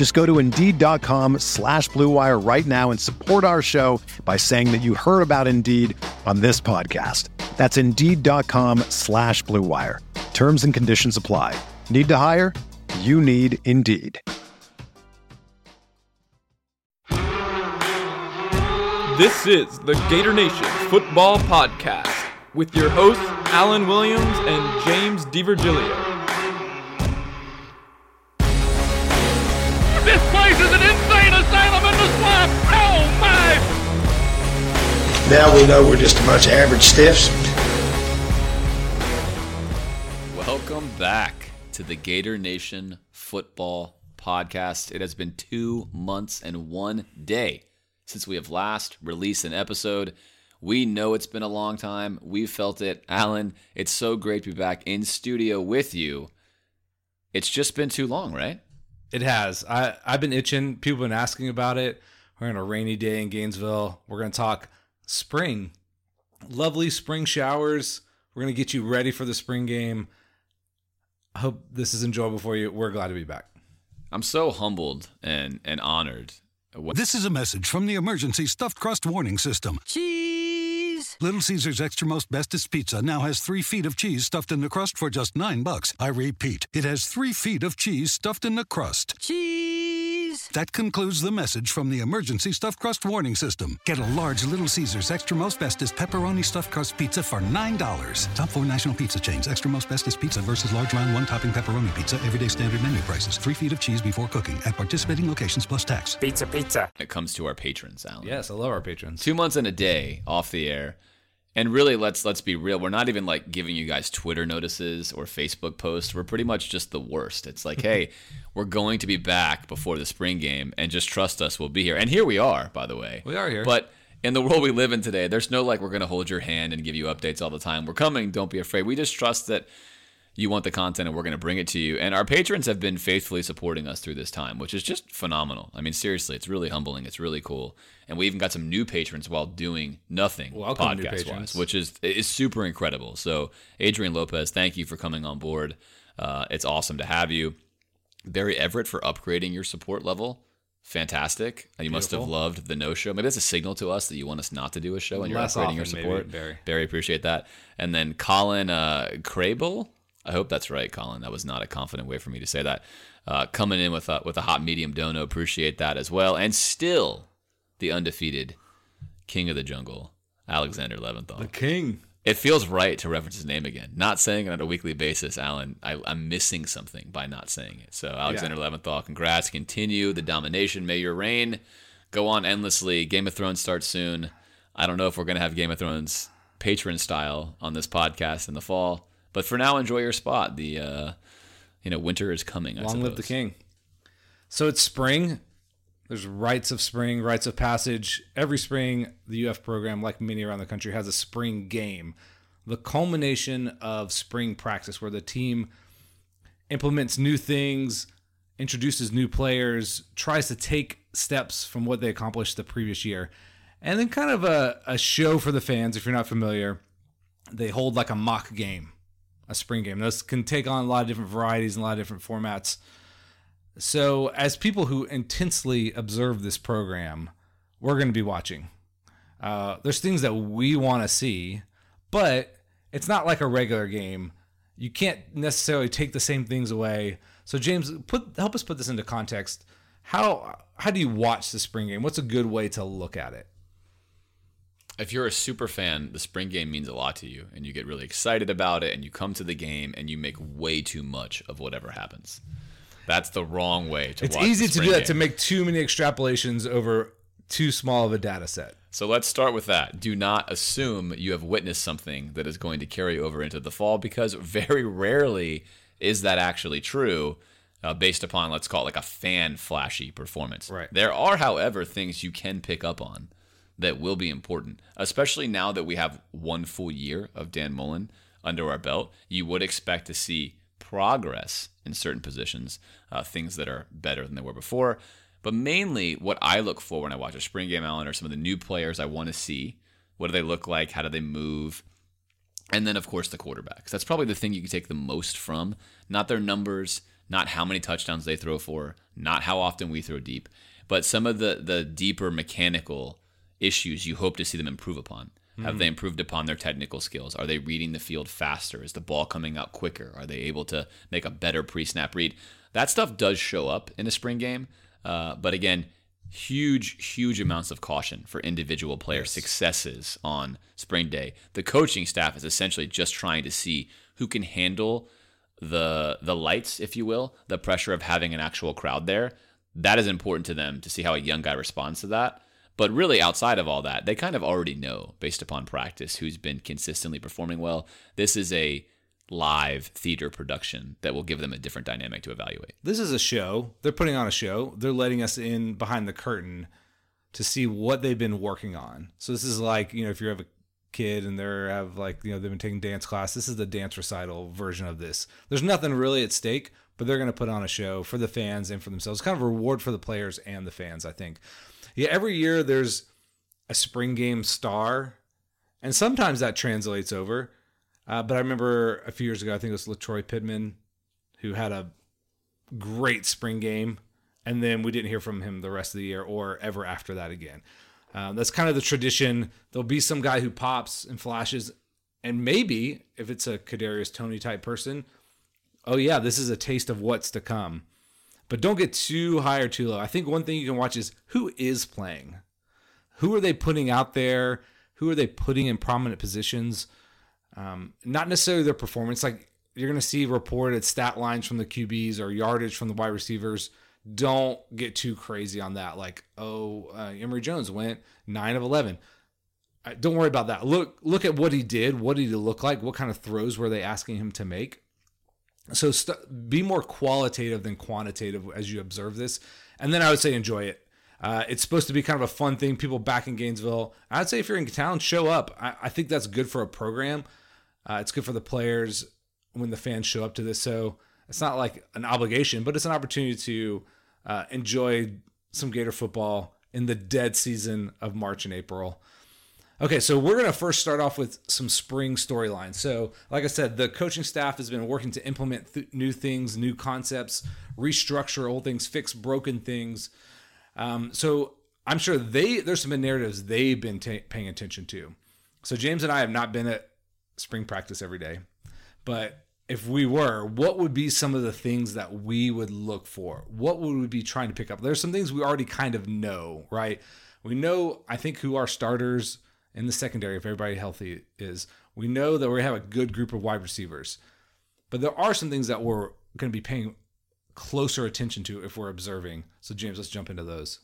Just go to Indeed.com slash BlueWire right now and support our show by saying that you heard about Indeed on this podcast. That's Indeed.com slash BlueWire. Terms and conditions apply. Need to hire? You need Indeed. This is the Gator Nation Football Podcast with your hosts, Alan Williams and James DiVirgilio. This place is an insane asylum in the swamp! Oh my! Now we know we're just a bunch of average stiffs. Welcome back to the Gator Nation Football Podcast. It has been two months and one day since we have last released an episode. We know it's been a long time. We've felt it. Alan, it's so great to be back in studio with you. It's just been too long, right? It has. I, I've been itching. People have been asking about it. We're on a rainy day in Gainesville. We're going to talk spring. Lovely spring showers. We're going to get you ready for the spring game. I hope this is enjoyable for you. We're glad to be back. I'm so humbled and, and honored. This is a message from the emergency stuffed crust warning system. Cheese! Little Caesars Extra Most Bestest Pizza now has three feet of cheese stuffed in the crust for just nine bucks. I repeat, it has three feet of cheese stuffed in the crust. Cheese! That concludes the message from the emergency stuffed crust warning system. Get a large Little Caesars Extra Most Bestest pepperoni stuffed crust pizza for $9. Top four national pizza chains. Extra Most Bestest pizza versus large round one topping pepperoni pizza. Everyday standard menu prices. Three feet of cheese before cooking at participating locations plus tax. Pizza, pizza. It comes to our patrons, Alan. Yes, I love our patrons. Two months and a day off the air. And really, let's let's be real. We're not even like giving you guys Twitter notices or Facebook posts. We're pretty much just the worst. It's like, hey, we're going to be back before the spring game, and just trust us, we'll be here. And here we are, by the way. We are here. But in the world we live in today, there's no like we're going to hold your hand and give you updates all the time. We're coming. Don't be afraid. We just trust that you want the content and we're going to bring it to you. And our patrons have been faithfully supporting us through this time, which is just phenomenal. I mean, seriously, it's really humbling. It's really cool. And we even got some new patrons while doing nothing Welcome, new podcast patrons. wise, which is is super incredible. So, Adrian Lopez, thank you for coming on board. Uh, it's awesome to have you. Barry Everett for upgrading your support level. Fantastic. You must have loved the no show. Maybe that's a signal to us that you want us not to do a show and you're Less upgrading your often, maybe, support. Barry. Barry, appreciate that. And then Colin uh, Crable. I hope that's right, Colin. That was not a confident way for me to say that. Uh, coming in with a, with a hot medium dono. Appreciate that as well. And still the undefeated king of the jungle, Alexander Leventhal. The king. It feels right to reference his name again. Not saying it on a weekly basis, Alan. I, I'm missing something by not saying it. So, Alexander Leventhal, congrats. Continue the domination. May your reign go on endlessly. Game of Thrones starts soon. I don't know if we're going to have Game of Thrones patron style on this podcast in the fall, but for now, enjoy your spot. The uh, you know winter is coming. I Long live the king. So it's spring. There's rites of spring, rites of passage. Every spring, the UF program, like many around the country, has a spring game. The culmination of spring practice where the team implements new things, introduces new players, tries to take steps from what they accomplished the previous year. And then kind of a, a show for the fans, if you're not familiar. They hold like a mock game, a spring game. Those can take on a lot of different varieties and a lot of different formats. So, as people who intensely observe this program, we're going to be watching. Uh, there's things that we want to see, but it's not like a regular game. You can't necessarily take the same things away. So, James, put help us put this into context. How how do you watch the spring game? What's a good way to look at it? If you're a super fan, the spring game means a lot to you, and you get really excited about it, and you come to the game, and you make way too much of whatever happens. That's the wrong way to. Watch it. It's easy to do that to make too many extrapolations over too small of a data set. So let's start with that. Do not assume you have witnessed something that is going to carry over into the fall because very rarely is that actually true uh, based upon, let's call it like a fan flashy performance. Right. There are, however, things you can pick up on that will be important, especially now that we have one full year of Dan Mullen under our belt. You would expect to see progress in certain positions, uh, things that are better than they were before. But mainly, what I look for when I watch a spring game, Alan, are some of the new players I want to see. What do they look like? How do they move? And then, of course, the quarterbacks. That's probably the thing you can take the most from. Not their numbers, not how many touchdowns they throw for, not how often we throw deep, but some of the the deeper mechanical issues you hope to see them improve upon. Have they improved upon their technical skills? Are they reading the field faster? Is the ball coming out quicker? Are they able to make a better pre-snap read? That stuff does show up in a spring game, uh, but again, huge, huge amounts of caution for individual player successes on spring day. The coaching staff is essentially just trying to see who can handle the the lights, if you will, the pressure of having an actual crowd there. That is important to them to see how a young guy responds to that. But really, outside of all that, they kind of already know based upon practice who's been consistently performing well. This is a live theater production that will give them a different dynamic to evaluate. This is a show. They're putting on a show. They're letting us in behind the curtain to see what they've been working on. So this is like, you know, if you have a kid and they're have like, you know, they've been taking dance class, this is the dance recital version of this. There's nothing really at stake, but they're going to put on a show for the fans and for themselves. Kind of a reward for the players and the fans, I think. Yeah, every year there's a spring game star, and sometimes that translates over. Uh, but I remember a few years ago, I think it was Latroy Pittman, who had a great spring game, and then we didn't hear from him the rest of the year or ever after that again. Um, that's kind of the tradition. There'll be some guy who pops and flashes, and maybe if it's a Kadarius Toney type person, oh yeah, this is a taste of what's to come. But don't get too high or too low. I think one thing you can watch is who is playing. Who are they putting out there? Who are they putting in prominent positions? Um, not necessarily their performance. Like you're going to see reported stat lines from the QBs or yardage from the wide receivers. Don't get too crazy on that. Like, oh, uh, Emory Jones went nine of eleven. Uh, Don't worry about that. Look, look at what he did. What did he look like? What kind of throws were they asking him to make? So st- be more qualitative than quantitative as you observe this, and then I would say enjoy it. Uh, it's supposed to be kind of a fun thing. People back in Gainesville. I'd say if you're in town, show up. I, I think that's good for a program. Uh, it's good for the players when the fans show up to this. So it's not like an obligation, but it's an opportunity to uh, enjoy some Gator football in the dead season of March and April. Okay, so we're going to first start off with some spring storylines. So, like I said, the coaching staff has been working to implement th- new things, new concepts, restructure old things, fix broken things. Um, so, I'm sure they there's some narratives they've been ta paying attention to. So, James and I have not been at spring practice every day, but if we were, what would be some of the things that we would look for? What would we be trying to pick up? There's some things we already kind of know, right? We know, I think, who our starters in the secondary, if everybody healthy is. We know that we have a good group of wide receivers. But there are some things that we're going to be paying closer attention to if we're observing. So, James, let's jump into those.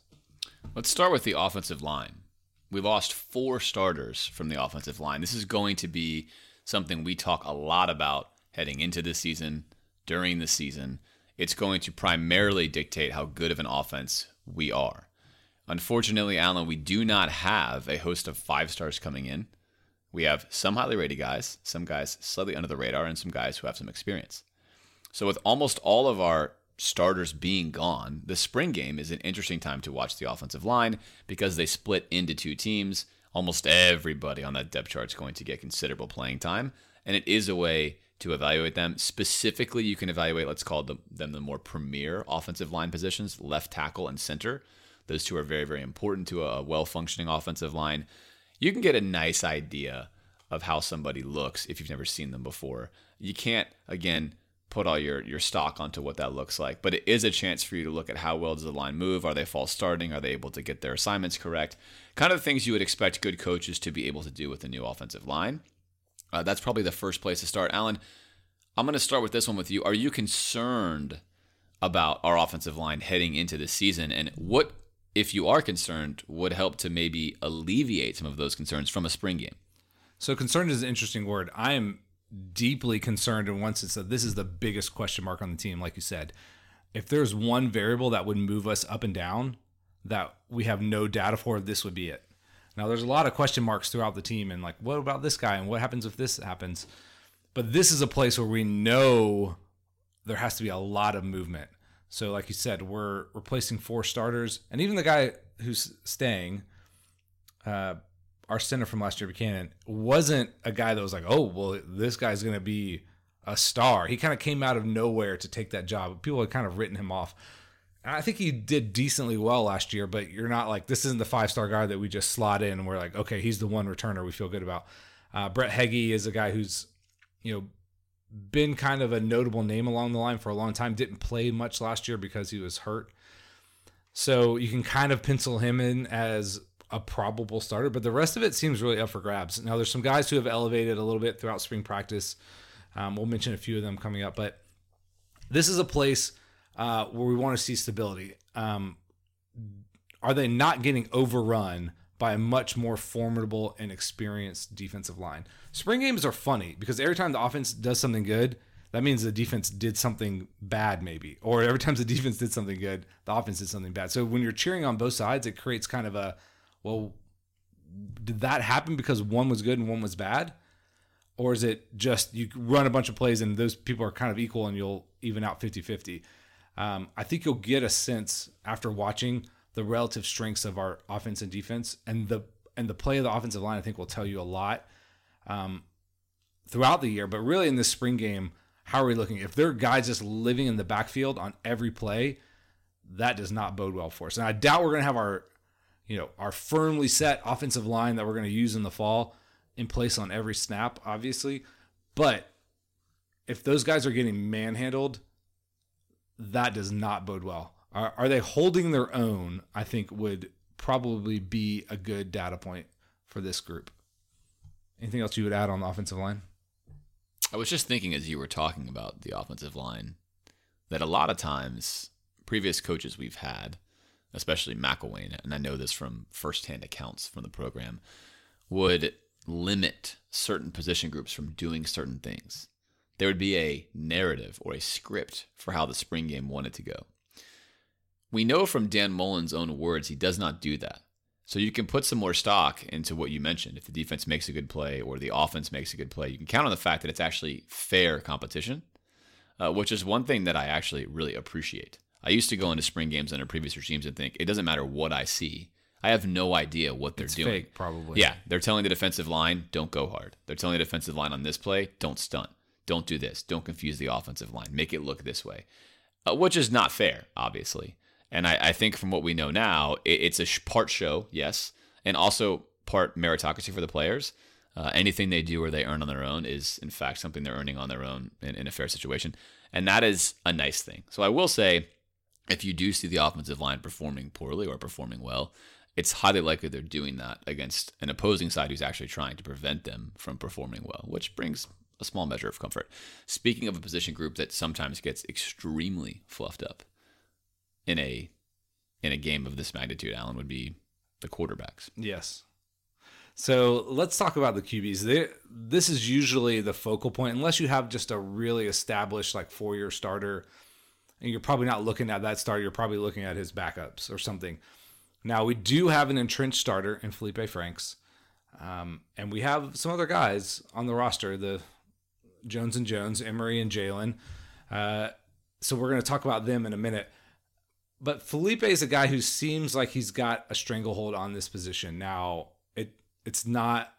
Let's start with the offensive line. We lost four starters from the offensive line. This is going to be something we talk a lot about heading into the season, during the season. It's going to primarily dictate how good of an offense we are. Unfortunately, Alan, we do not have a host of five stars coming in. We have some highly rated guys, some guys slightly under the radar, and some guys who have some experience. So, with almost all of our starters being gone, the spring game is an interesting time to watch the offensive line because they split into two teams. Almost everybody on that depth chart is going to get considerable playing time, and it is a way to evaluate them. Specifically, you can evaluate, let's call them, them the more premier offensive line positions, left tackle and center. Those two are very, very important to a well functioning offensive line. You can get a nice idea of how somebody looks if you've never seen them before. You can't, again, put all your your stock onto what that looks like. But it is a chance for you to look at how well does the line move? Are they false starting? Are they able to get their assignments correct? Kind of things you would expect good coaches to be able to do with a new offensive line. Uh, that's probably the first place to start. Alan, I'm going to start with this one with you. Are you concerned about our offensive line heading into the season? And what, if you are concerned, would help to maybe alleviate some of those concerns from a spring game? So, concerned is an interesting word. I am deeply concerned in one sense that this is the biggest question mark on the team, like you said. If there's one variable that would move us up and down that we have no data for, this would be it. Now, there's a lot of question marks throughout the team, and like, what about this guy, and what happens if this happens? But this is a place where we know there has to be a lot of movement. So, like you said, we're replacing four starters, and even the guy who's staying, uh, our center from last year, Buchanan, wasn't a guy that was like, oh, well, this guy's going to be a star. He kind of came out of nowhere to take that job. People had kind of written him off. And I think he did decently well last year, but you're not like, this isn't the five star guy that we just slot in and we're like, okay, he's the one returner we feel good about. Uh, Brett Heggie is a guy who's, you know, been kind of a notable name along the line for a long time. Didn't play much last year because he was hurt. So you can kind of pencil him in as a probable starter, but the rest of it seems really up for grabs. Now, there's some guys who have elevated a little bit throughout spring practice. Um, we'll mention a few of them coming up, but this is a place uh, where we want to see stability. Um, are they not getting overrun by a much more formidable and experienced defensive line? Spring games are funny because every time the offense does something good, that means the defense did something bad, maybe. Or every time the defense did something good, the offense did something bad. So when you're cheering on both sides, it creates kind of a well, did that happen because one was good and one was bad? Or is it just you run a bunch of plays and those people are kind of equal and you'll even out 50 50? Um, I think you'll get a sense after watching the relative strengths of our offense and defense and the and the play of the offensive line. I think will tell you a lot um, throughout the year, but really in this spring game, how are we looking? If there are guys just living in the backfield on every play, that does not bode well for us. And I doubt we're going to have our you know, our firmly set offensive line that we're going to use in the fall in place on every snap, obviously. But if those guys are getting manhandled, that does not bode well. Are, are they holding their own? I think would probably be a good data point for this group. Anything else you would add on the offensive line? I was just thinking as you were talking about the offensive line that a lot of times previous coaches we've had especially McElwain, and I know this from firsthand accounts from the program, would limit certain position groups from doing certain things. There would be a narrative or a script for how the spring game wanted to go. We know from Dan Mullen's own words he does not do that. So you can put some more stock into what you mentioned. If the defense makes a good play or the offense makes a good play, you can count on the fact that it's actually fair competition, uh, which is one thing that I actually really appreciate. I used to go into spring games under previous regimes and think it doesn't matter what I see. I have no idea what they're it's doing. Fake, probably. Yeah, they're telling the defensive line, don't go hard. They're telling the defensive line on this play, don't stunt. Don't do this. Don't confuse the offensive line. Make it look this way, uh, which is not fair, obviously. And I, I, think from what we know now, it, it's a part show, yes, and also part meritocracy for the players. Uh, anything they do or they earn on their own is, in fact, something they're earning on their own in, in a fair situation. And that is a nice thing. So I will say, if you do see the offensive line performing poorly or performing well, it's highly likely they're doing that against an opposing side who's actually trying to prevent them from performing well, which brings a small measure of comfort. Speaking of a position group that sometimes gets extremely fluffed up in a in a game of this magnitude, Alan would be the quarterbacks. Yes. So let's talk about the QBs. They, this is usually the focal point, unless you have just a really established like four year starter and you're probably not looking at that starter. You're probably looking at his backups or something. Now we do have an entrenched starter in Felipe Franks, um, and we have some other guys on the roster, the Jones and Jones, Emory and Jalon. Uh, so we're going to talk about them in a minute. But Felipe is a guy who seems like he's got a stranglehold on this position. Now it it's not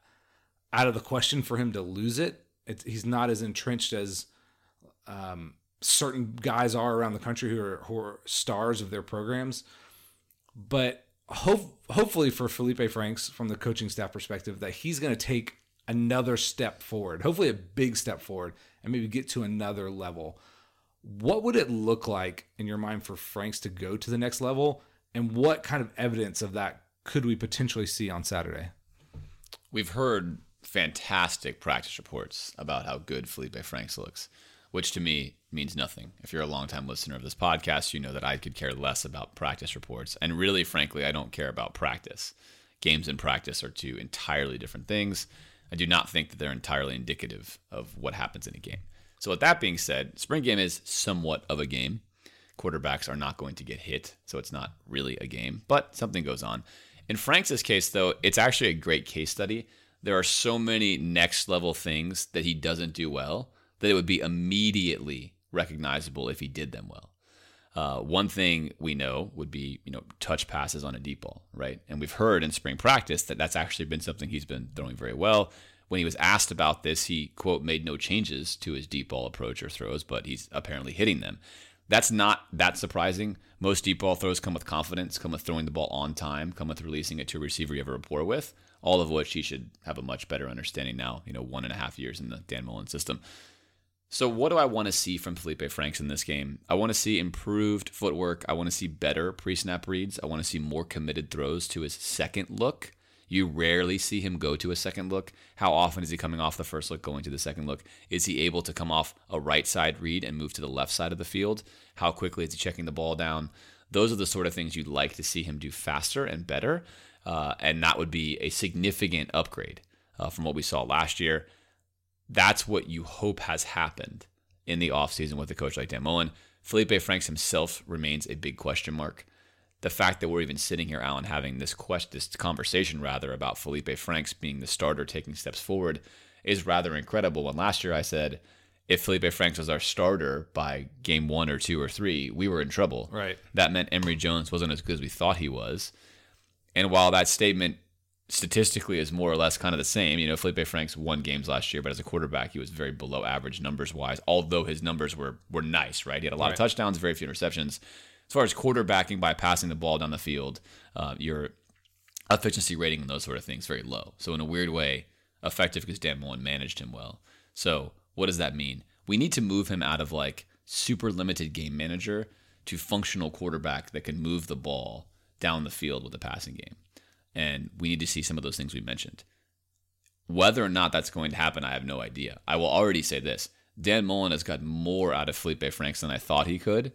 out of the question for him to lose it. he's not as entrenched as um, certain guys are around the country who are, who are stars of their programs. But hope, hopefully for Felipe Franks, from the coaching staff perspective, that he's going to take another step forward, hopefully a big step forward, and maybe get to another level. What would it look like in your mind for Franks to go to the next level? And what kind of evidence of that could we potentially see on Saturday? We've heard fantastic practice reports about how good Felipe Franks looks, which to me means nothing. If you're a longtime listener of this podcast, you know that I could care less about practice reports. And really, frankly, I don't care about practice. Games and practice are two entirely different things. I do not think that they're entirely indicative of what happens in a game. So, with that being said, spring game is somewhat of a game. Quarterbacks are not going to get hit, so it's not really a game, but something goes on. In Franks' case, though, it's actually a great case study. There are so many next level things that he doesn't do well that it would be immediately recognizable if he did them well. Uh, one thing we know would be, you know, touch passes on a deep ball, right? And we've heard in spring practice that that's actually been something he's been throwing very well. When he was asked about this, he, quote, made no changes to his deep ball approach or throws, but he's apparently hitting them. That's not that surprising. Most deep ball throws come with confidence, come with throwing the ball on time, come with releasing it to a receiver you have a rapport with, all of which he should have a much better understanding now, you know, one and a half years in the Dan Mullen system. So, what do I want to see from Felipe Franks in this game? I want to see improved footwork. I want to see better pre snap reads. I want to see more committed throws to his second look. You rarely see him go to a second look. How often is he coming off the first look, going to the second look? Is he able to come off a right side read and move to the left side of the field? How quickly is he checking the ball down? Those are the sort of things you'd like to see him do faster and better. Uh, and that would be a significant upgrade uh, from what we saw last year that's what you hope has happened in the offseason with a coach like Dan Mullen. Felipe Franks himself remains a big question mark. The fact that we're even sitting here, Alan, having this question, this conversation rather about Felipe Franks being the starter taking steps forward is rather incredible. When last year I said if Felipe Franks was our starter by game one or two or three, we were in trouble. Right. That meant Emory Jones wasn't as good as we thought he was. And while that statement statistically is more or less kind of the same. You know, Felipe Franks won games last year, but as a quarterback, he was very below average numbers wise. Although his numbers were were nice, right? He had a lot right. of touchdowns, very few interceptions. As far as quarterbacking by passing the ball down the field, uh, your efficiency rating and those sort of things very low. So in a weird way, effective because Dan Mullen managed him well. So what does that mean? We need to move him out of like super limited game manager to functional quarterback that can move the ball down the field with the passing game and we need to see some of those things we mentioned. Whether or not that's going to happen, I have no idea. I will already say this Dan Mullen has got more out of Felipe Franks than I thought he could.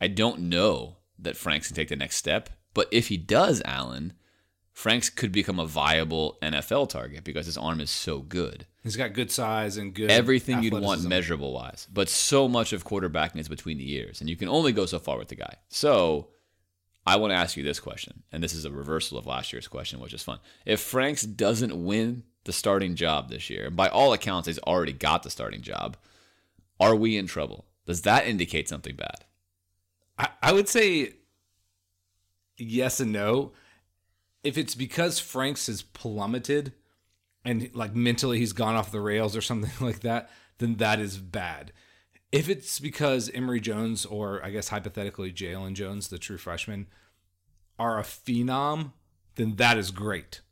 I don't know that Franks can take the next step, but if he does, Alan, Franks could become a viable NFL target because his arm is so good. He's got good size and good everything you'd want measurable wise. But so much of quarterbacking is between the ears, and you can only go so far with the guy. So I want to ask you this question, and this is a reversal of last year's question, which is fun. If Franks doesn't win the starting job this year, and by all accounts, he's already got the starting job, are we in trouble? Does that indicate something bad? I, I would say yes and no. If it's because Franks has plummeted and like mentally he's gone off the rails or something like that, then that is bad. If it's because Emory Jones, or I guess hypothetically Jalon Jones, the true freshman, are a phenom, then that is great.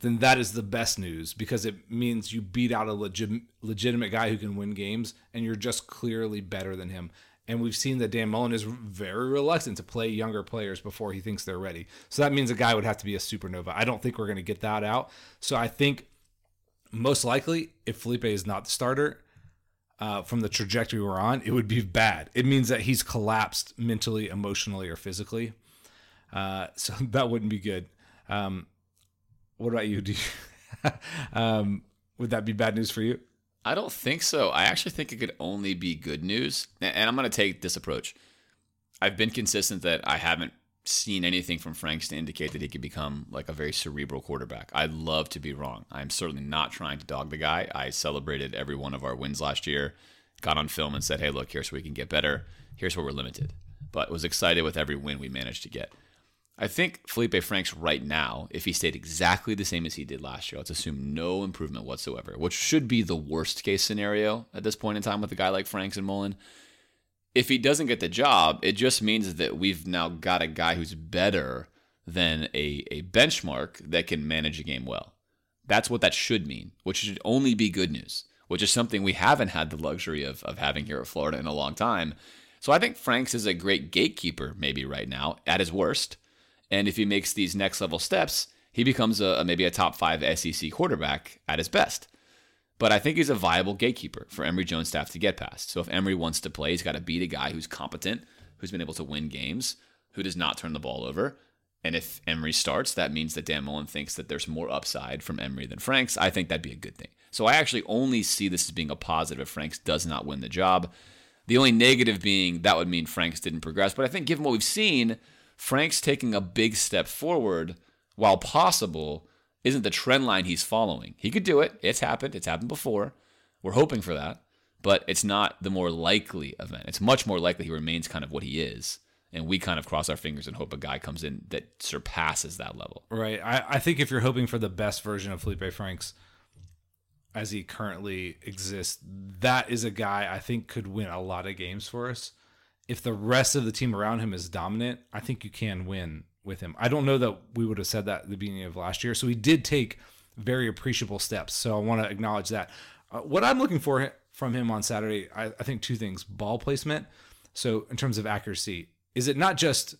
Then that is the best news because it means you beat out a legit, legitimate guy who can win games and you're just clearly better than him. And we've seen that Dan Mullen is very reluctant to play younger players before he thinks they're ready. So that means a guy would have to be a supernova. I don't think we're going to get that out. So I think most likely, if Felipe is not the starter, uh, from the trajectory we're on, it would be bad. It means that he's collapsed mentally, emotionally, or physically. Uh, so that wouldn't be good. Um, what about you? Do you um, would that be bad news for you? I don't think so. I actually think it could only be good news. And I'm going to take this approach. I've been consistent that I haven't seen anything from Franks to indicate that he could become like a very cerebral quarterback. I'd love to be wrong. I'm certainly not trying to dog the guy. I celebrated every one of our wins last year, got on film and said, hey, look, here's where we can get better. Here's where we're limited. But was excited with every win we managed to get. I think Felipe Franks right now, if he stayed exactly the same as he did last year, let's assume no improvement whatsoever, which should be the worst case scenario at this point in time with a guy like Franks and Mullen if he doesn't get the job, it just means that we've now got a guy who's better than a, a benchmark that can manage a game well. That's what that should mean, which should only be good news. which is something we haven't had the luxury of, of having here at Florida in a long time. So I think Franks is a great gatekeeper, maybe right now, at his worst. And if he makes these next level steps, he becomes a, maybe a top five SEC quarterback at his best. But I think he's a viable gatekeeper for Emory Jones staff to get past. So if Emory wants to play, he's got to beat a guy who's competent, who's been able to win games, who does not turn the ball over. And if Emory starts, that means that Dan Mullen thinks that there's more upside from Emory than Franks. I think that'd be a good thing. So I actually only see this as being a positive if Franks does not win the job. The only negative being that would mean Franks didn't progress. But I think given what we've seen, Franks taking a big step forward, while possible, isn't the trend line he's following. He could do it. It's happened. It's happened before. We're hoping for that. But it's not the more likely event. It's much more likely he remains kind of what he is and we kind of cross our fingers and hope a guy comes in that surpasses that level. Right. I, I think if you're hoping for the best version of Felipe Franks as he currently exists, that is a guy I think could win a lot of games for us. If the rest of the team around him is dominant, I think you can win with him. I don't know that we would have said that at the beginning of last year. So he did take very appreciable steps. So I want to acknowledge that. Uh, what I'm looking for from him on Saturday, I, I think two things ball placement. So in terms of accuracy, is it not just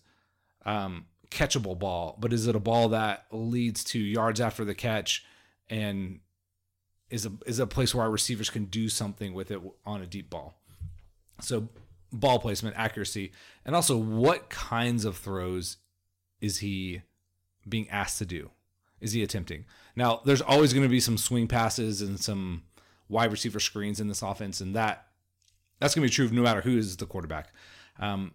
um, catchable ball, but is it a ball that leads to yards after the catch and is a is a place where our receivers can do something with it on a deep ball? So ball placement, accuracy, and also what kinds of throws is he being asked to do? Is he attempting? Now, there's always going to be some swing passes and some wide receiver screens in this offense, and that that's going to be true no matter who is the quarterback. Um,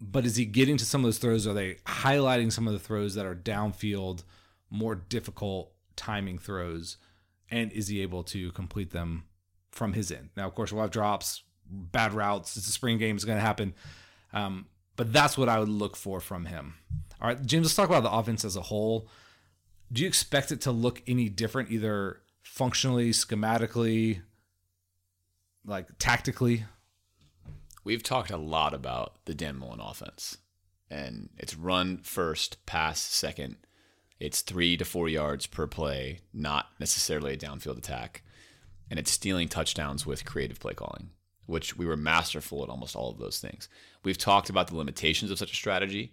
but is he getting to some of those throws? Are they highlighting some of the throws that are downfield, more difficult timing throws? And is he able to complete them from his end? Now, of course, we'll have drops, bad routes. It's a spring game, it's going to happen. Um, but that's what I would look for from him. All right, James, let's talk about the offense as a whole. Do you expect it to look any different, either functionally, schematically, like tactically? We've talked a lot about the Dan Mullen offense, and it's run first, pass second. It's three to four yards per play, not necessarily a downfield attack. And it's stealing touchdowns with creative play calling, which we were masterful at almost all of those things. We've talked about the limitations of such a strategy,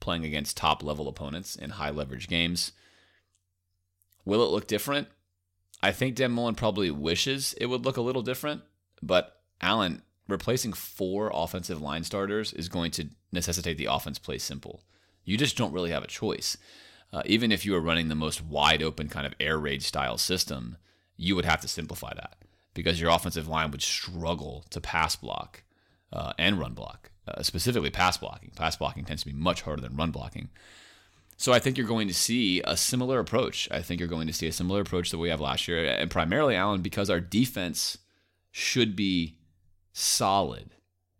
playing against top level opponents in high leverage games. Will it look different? I think Dan Mullen probably wishes it would look a little different, but Alan, replacing four offensive line starters is going to necessitate the offense play simple. You just don't really have a choice. Uh, even if you were running the most wide open kind of air raid style system, you would have to simplify that because your offensive line would struggle to pass block uh, and run block, uh, specifically pass blocking. Pass blocking tends to be much harder than run blocking. So I think you're going to see a similar approach. I think you're going to see a similar approach that we have last year, and primarily, Alan, because our defense should be solid,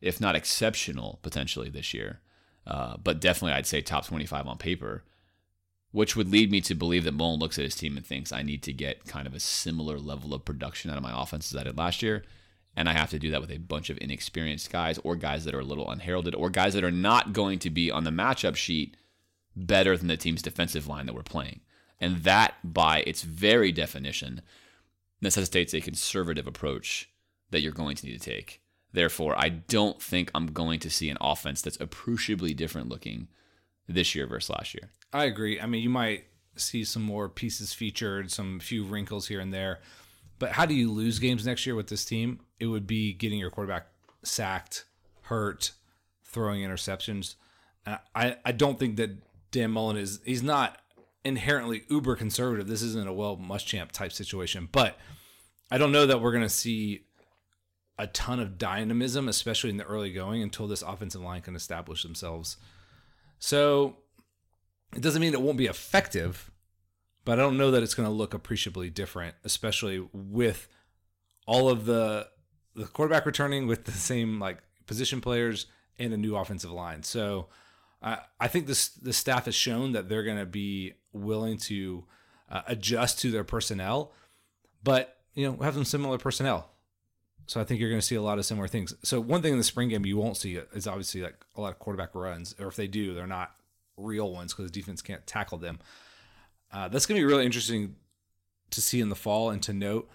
if not exceptional, potentially this year. Uh, but definitely, I'd say top 25 on paper, which would lead me to believe that Mullen looks at his team and thinks I need to get kind of a similar level of production out of my offense as I did last year. And I have to do that with a bunch of inexperienced guys or guys that are a little unheralded or guys that are not going to be on the matchup sheet better than the team's defensive line that we're playing. And that, by its very definition, necessitates a conservative approach that you're going to need to take. Therefore, I don't think I'm going to see an offense that's appreciably different looking this year versus last year. I agree. I mean, you might see some more pieces featured, some few wrinkles here and there. But how do you lose games next year with this team? It would be getting your quarterback sacked, hurt, throwing interceptions. Uh, I, I don't think that Dan Mullen is he's not inherently uber conservative. This isn't a Will Muschamp type situation, but I don't know that we're going to see a ton of dynamism, especially in the early going, until this offensive line can establish themselves. So it doesn't mean it won't be effective, but I don't know that it's going to look appreciably different, especially with all of the the quarterback returning with the same like position players and a new offensive line. So uh, I think this the staff has shown that they're going to be willing to uh, adjust to their personnel, but you know have some similar personnel. So I think you're going to see a lot of similar things. So one thing in the spring game you won't see is obviously like a lot of quarterback runs, or if they do, they're not real ones because defense can't tackle them. Uh, that's going to be really interesting to see in the fall and to note.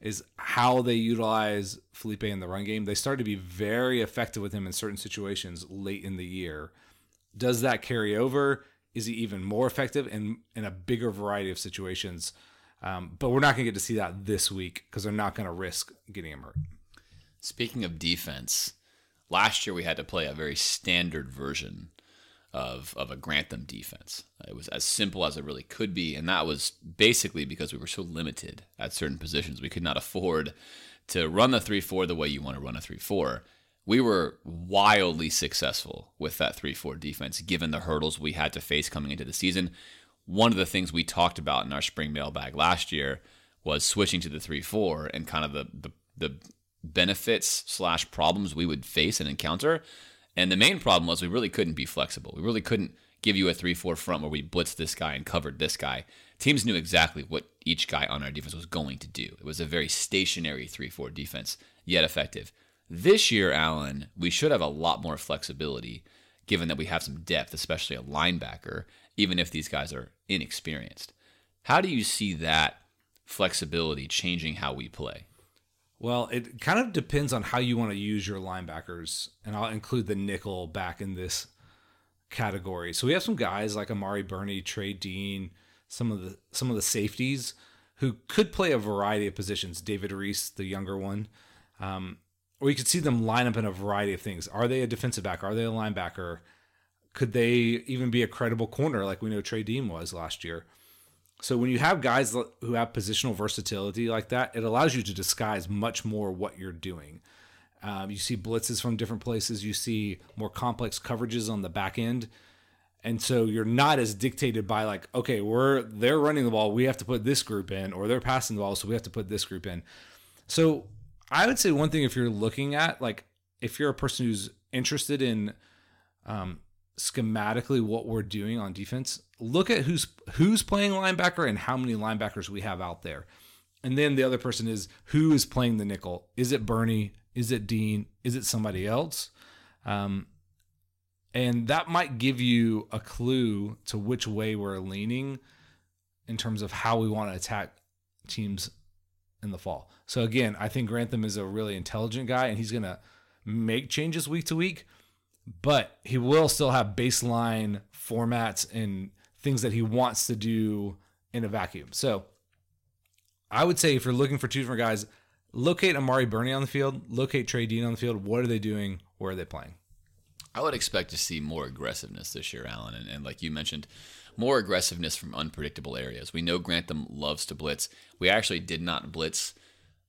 is how they utilize Felipe in the run game. They started to be very effective with him in certain situations late in the year. Does that carry over? Is he even more effective in in a bigger variety of situations? Um, but we're not going to get to see that this week because they're not going to risk getting him hurt. Speaking of defense, last year we had to play a very standard version of of a Grantham defense. It was as simple as it really could be, and that was basically because we were so limited at certain positions. We could not afford to run the three four the way you want to run a three four. We were wildly successful with that three four defense, given the hurdles we had to face coming into the season. One of the things we talked about in our spring mailbag last year was switching to the three four and kind of the the, the benefits slash problems we would face and encounter and the main problem was we really couldn't be flexible. We really couldn't give you a 3 4 front where we blitzed this guy and covered this guy. Teams knew exactly what each guy on our defense was going to do. It was a very stationary 3 4 defense, yet effective. This year, Alan, we should have a lot more flexibility given that we have some depth, especially a linebacker, even if these guys are inexperienced. How do you see that flexibility changing how we play? Well, it kind of depends on how you want to use your linebackers, and I'll include the nickel back in this category. So we have some guys like Amari Burney, Trey Dean, some of the some of the safeties who could play a variety of positions. David Reese, the younger one, um, or you could see them line up in a variety of things. Are they a defensive back? Are they a linebacker? Could they even be a credible corner like we know Trey Dean was last year? So when you have guys who have positional versatility like that, it allows you to disguise much more what you're doing. Um, you see blitzes from different places. You see more complex coverages on the back end, and so you're not as dictated by like, okay, we're they're running the ball, we have to put this group in, or they're passing the ball, so we have to put this group in. So I would say one thing if you're looking at like if you're a person who's interested in um, schematically what we're doing on defense, look at who's who's playing linebacker and how many linebackers we have out there. And then the other person is who is playing the nickel. Is it Burney? Is it Dean? Is it somebody else? Um, and that might give you a clue to which way we're leaning in terms of how we want to attack teams in the fall. So again, I think Grantham is a really intelligent guy and he's going to make changes week to week but he will still have baseline formats and things that he wants to do in a vacuum. So I would say if you're looking for two different guys, locate Amari Burney on the field, locate Trey Dean on the field. What are they doing? Where are they playing? I would expect to see more aggressiveness this year, Alan. And, and, like you mentioned, more aggressiveness from unpredictable areas. We know Grantham loves to blitz. We actually did not blitz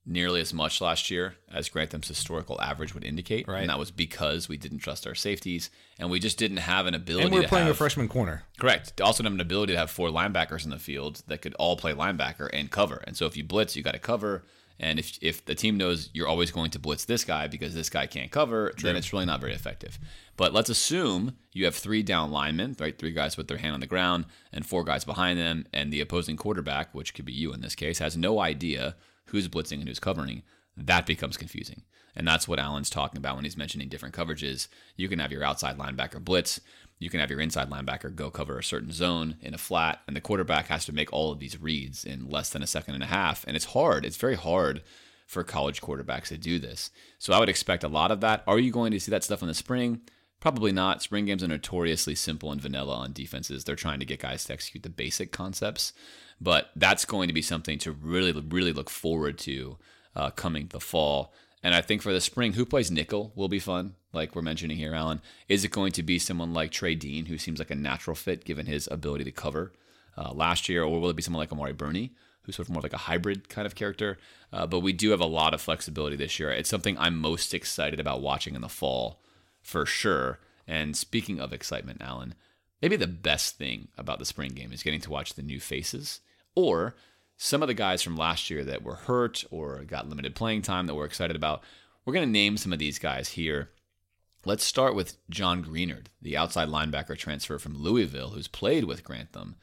nearly as much last year as Grantham's historical average would indicate. Right. And that was because we didn't trust our safeties and we just didn't have an ability And we're playing have, a freshman corner. Correct. Also didn't have an ability to have four linebackers in the field that could all play linebacker and cover. And so if you blitz, you got to cover. And if, if the team knows you're always going to blitz this guy because this guy can't cover, True. then it's really not very effective. But let's assume you have three down linemen, right? Three guys with their hand on the ground and four guys behind them, and the opposing quarterback, which could be you in this case, has no idea who's blitzing and who's covering that becomes confusing. And that's what Alan's talking about when he's mentioning different coverages. You can have your outside linebacker blitz, you can have your inside linebacker go cover a certain zone in a flat, and the quarterback has to make all of these reads in less than a second and a half. And it's hard. It's very hard for college quarterbacks to do this. So I would expect a lot of that. Are you going to see that stuff in the spring? Probably not. Spring games are notoriously simple and vanilla on defenses. They're trying to get guys to execute the basic concepts. But that's going to be something to really, really look forward to uh, coming the fall. And I think for the spring, who plays nickel will be fun, like we're mentioning here, Alan. Is it going to be someone like Trey Dean, who seems like a natural fit given his ability to cover uh, last year, or will it be someone like Amari Burney, who's sort of more like a hybrid kind of character? Uh, but we do have a lot of flexibility this year. It's something I'm most excited about watching in the fall for sure. And speaking of excitement, Alan, maybe the best thing about the spring game is getting to watch the new faces or some of the guys from last year that were hurt or got limited playing time that we're excited about. We're going to name some of these guys here. Let's start with John Greenard, the outside linebacker transfer from Louisville, who's played with Grantham,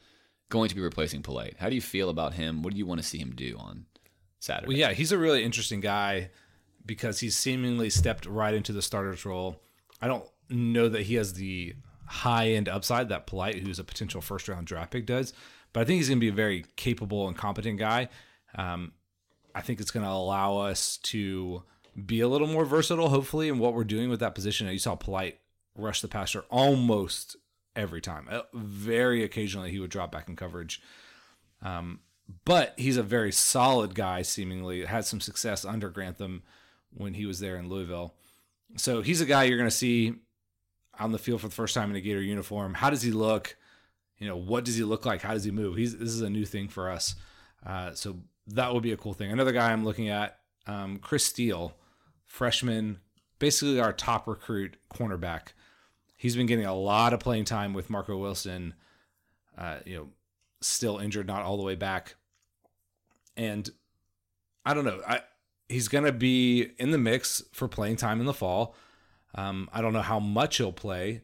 going to be replacing Polite. How do you feel about him? What do you want to see him do on Saturday? Well, yeah, he's a really interesting guy because he's seemingly stepped right into the starter's role. I don't know that he has the high end upside that Polite, who's a potential first round draft pick, does. But I think he's going to be a very capable and competent guy. Um, I think it's going to allow us to be a little more versatile, hopefully, in what we're doing with that position. You saw Polite rush the passer almost every time. Uh, Very occasionally, he would drop back in coverage. Um, but he's a very solid guy, seemingly. Had some success under Grantham when he was there in Louisville. So he's a guy you're going to see on the field for the first time in a Gator uniform. How does he look? You know, what does he look like? How does he move? He's this is a new thing for us. Uh, so that would be a cool thing. Another guy I'm looking at, um, Chris Steele, freshman, basically our top recruit cornerback. He's been getting a lot of playing time with Marco Wilson. Uh, you know, still injured, not all the way back. And I don't know. I he's gonna be in the mix for playing time in the fall. Um, I don't know how much he'll play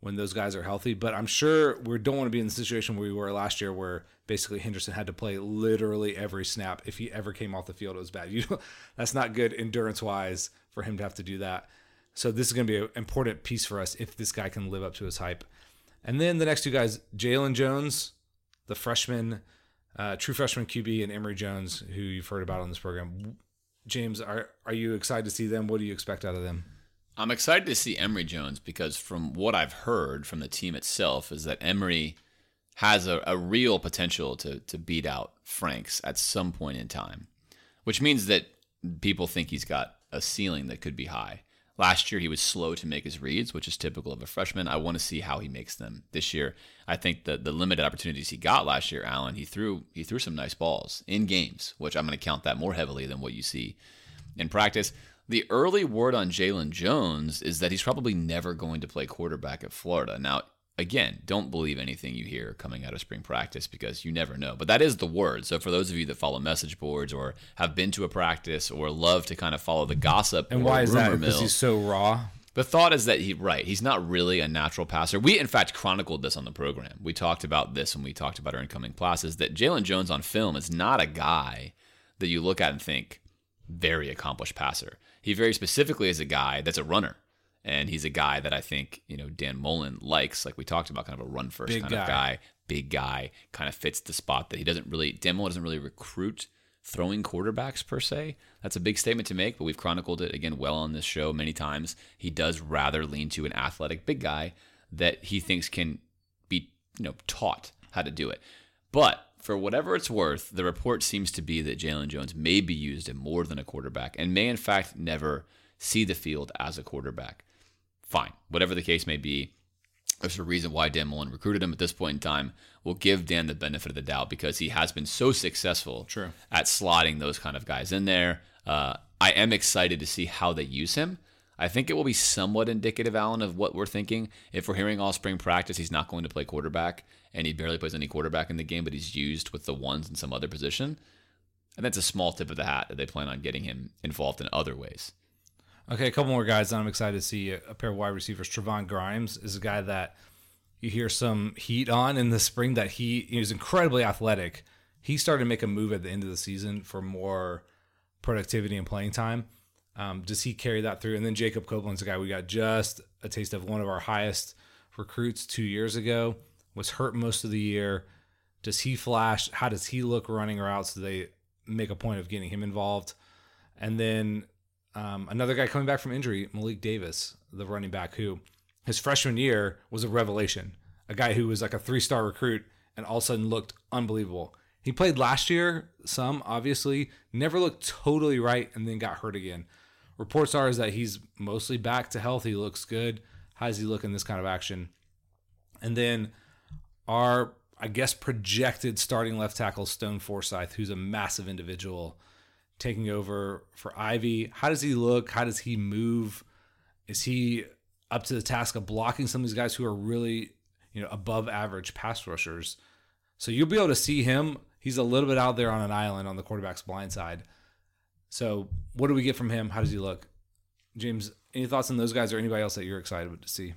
when those guys are healthy, but I'm sure we don't want to be in the situation where we were last year, where basically Henderson had to play literally every snap. If he ever came off the field, it was bad. You know, that's not good endurance wise for him to have to do that. So this is going to be an important piece for us if this guy can live up to his hype. And then the next two guys, Jalon Jones, the freshman, uh, true freshman QB, and Emory Jones, who you've heard about on this program. James, are are you excited to see them? What do you expect out of them? I'm excited to see Emory Jones because from what I've heard from the team itself is that Emory has a, a real potential to to beat out Franks at some point in time, which means that people think he's got a ceiling that could be high. Last year he was slow to make his reads, which is typical of a freshman. I want to see how he makes them this year. I think the the limited opportunities he got last year, Alan, he threw he threw some nice balls in games, which I'm going to count that more heavily than what you see in practice. The early word on Jalon Jones is that he's probably never going to play quarterback at Florida. Now, again, don't believe anything you hear coming out of spring practice because you never know. But that is the word. So for those of you that follow message boards or have been to a practice or love to kind of follow the gossip, And why is that? Because he's so raw. the thought is that he right, he's not really a natural passer. We in fact chronicled this on the program. We talked about this when we talked about our incoming classes that Jalon Jones on film is not a guy that you look at and think very accomplished passer. He very specifically is a guy that's a runner. And he's a guy that I think, you know, Dan Mullen likes, like we talked about, kind of a run first Big kind guy. of guy, big guy, kind of fits the spot that he doesn't really Dan Mullen doesn't really recruit throwing quarterbacks per se. That's a big statement to make, but we've chronicled it again well on this show many times. He does rather lean to an athletic big guy that he thinks can be, you know, taught how to do it. But for whatever it's worth, the report seems to be that Jalon Jones may be used in more than a quarterback and may in fact never see the field as a quarterback. Fine, whatever the case may be, there's a reason why Dan Mullen recruited him at this point in time. We'll give Dan the benefit of the doubt because he has been so successful True. at slotting those kind of guys in there. Uh, I am excited to see how they use him. I think it will be somewhat indicative, Alan, of what we're thinking. If we're hearing all spring practice, he's not going to play quarterback, and he barely plays any quarterback in the game, but he's used with the ones in some other position. And that's a small tip of the hat that they plan on getting him involved in other ways. Okay, a couple more guys I'm excited to see. A, pair of wide receivers. Trevon Grimes is a guy that you hear some heat on in the spring. That he is incredibly athletic. He started to make a move at the end of the season for more productivity and playing time. Um, does he carry that through? And then Jacob Copeland's a guy we got just a taste of one of our highest recruits two years ago. Was hurt most of the year. Does he flash? How does he look running routes? Do they make a point of getting him involved? And then um, another guy coming back from injury, Malik Davis, the running back, who his freshman year was a revelation. A guy who was like a three star recruit and all of a sudden looked unbelievable. He played last year, some obviously, never looked totally right, and then got hurt again. Reports are is that he's mostly back to health. He looks good. How does he look in this kind of action? And then our, I guess, projected starting left tackle, Stone Forsyth, who's a massive individual, taking over for Ivey. How does he look? How does he move? Is he up to the task of blocking some of these guys who are really, you know, above average pass rushers? So you'll be able to see him. He's a little bit out there on an island on the quarterback's blind side. So what do we get from him? How does he look? James, any thoughts on those guys or anybody else that you're excited to see?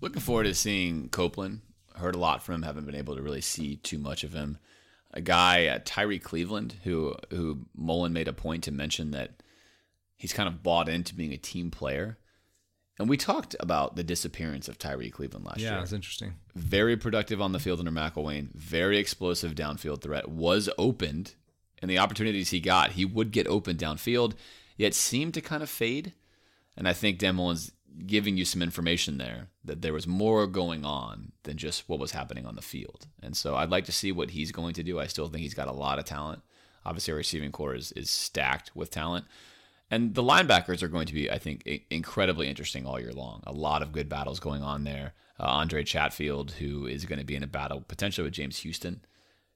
Looking forward to seeing Copeland. Heard a lot from him. Haven't been able to really see too much of him. A guy, uh, Tyrie Cleveland, who who Mullen made a point to mention that he's kind of bought into being a team player. And we talked about the disappearance of Tyrie Cleveland last Yeah, year. Yeah, it's interesting. Very productive on the field under McElwain. Very explosive downfield threat. Was opened and the opportunities he got, he would get open downfield, yet seemed to kind of fade. And I think Dan Mullen's giving you some information there that there was more going on than just what was happening on the field. And so I'd like to see what he's going to do. I still think he's got a lot of talent. Obviously, our receiving core is, is stacked with talent. And the linebackers are going to be, I think, incredibly interesting all year long. A lot of good battles going on there. Uh, Andre Chatfield, who is going to be in a battle potentially with James Houston,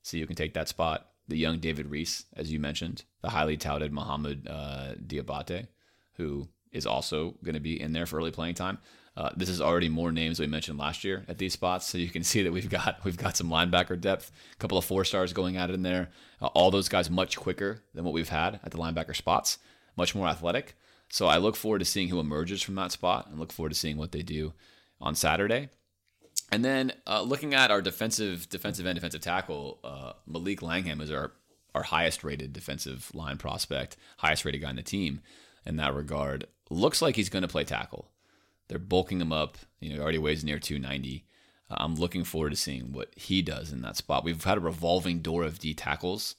so you can take that spot. The young David Reese, as you mentioned, the highly touted Mohamoud uh, Diabate, who is also going to be in there for early playing time. Uh, this is already more names we mentioned last year at these spots, so you can see that we've got we've got some linebacker depth, a couple of four stars going it in there. Uh, all those guys much quicker than what we've had at the linebacker spots, much more athletic. So I look forward to seeing who emerges from that spot, and look forward to seeing what they do on Saturday. And then uh, looking at our defensive defensive end defensive tackle, uh, Malik Langham is our our highest rated defensive line prospect, highest rated guy on the team in that regard. Looks like he's going to play tackle. They're bulking him up. You know, he already weighs near 290. Uh, I'm looking forward to seeing what he does in that spot. We've had a revolving door of D tackles.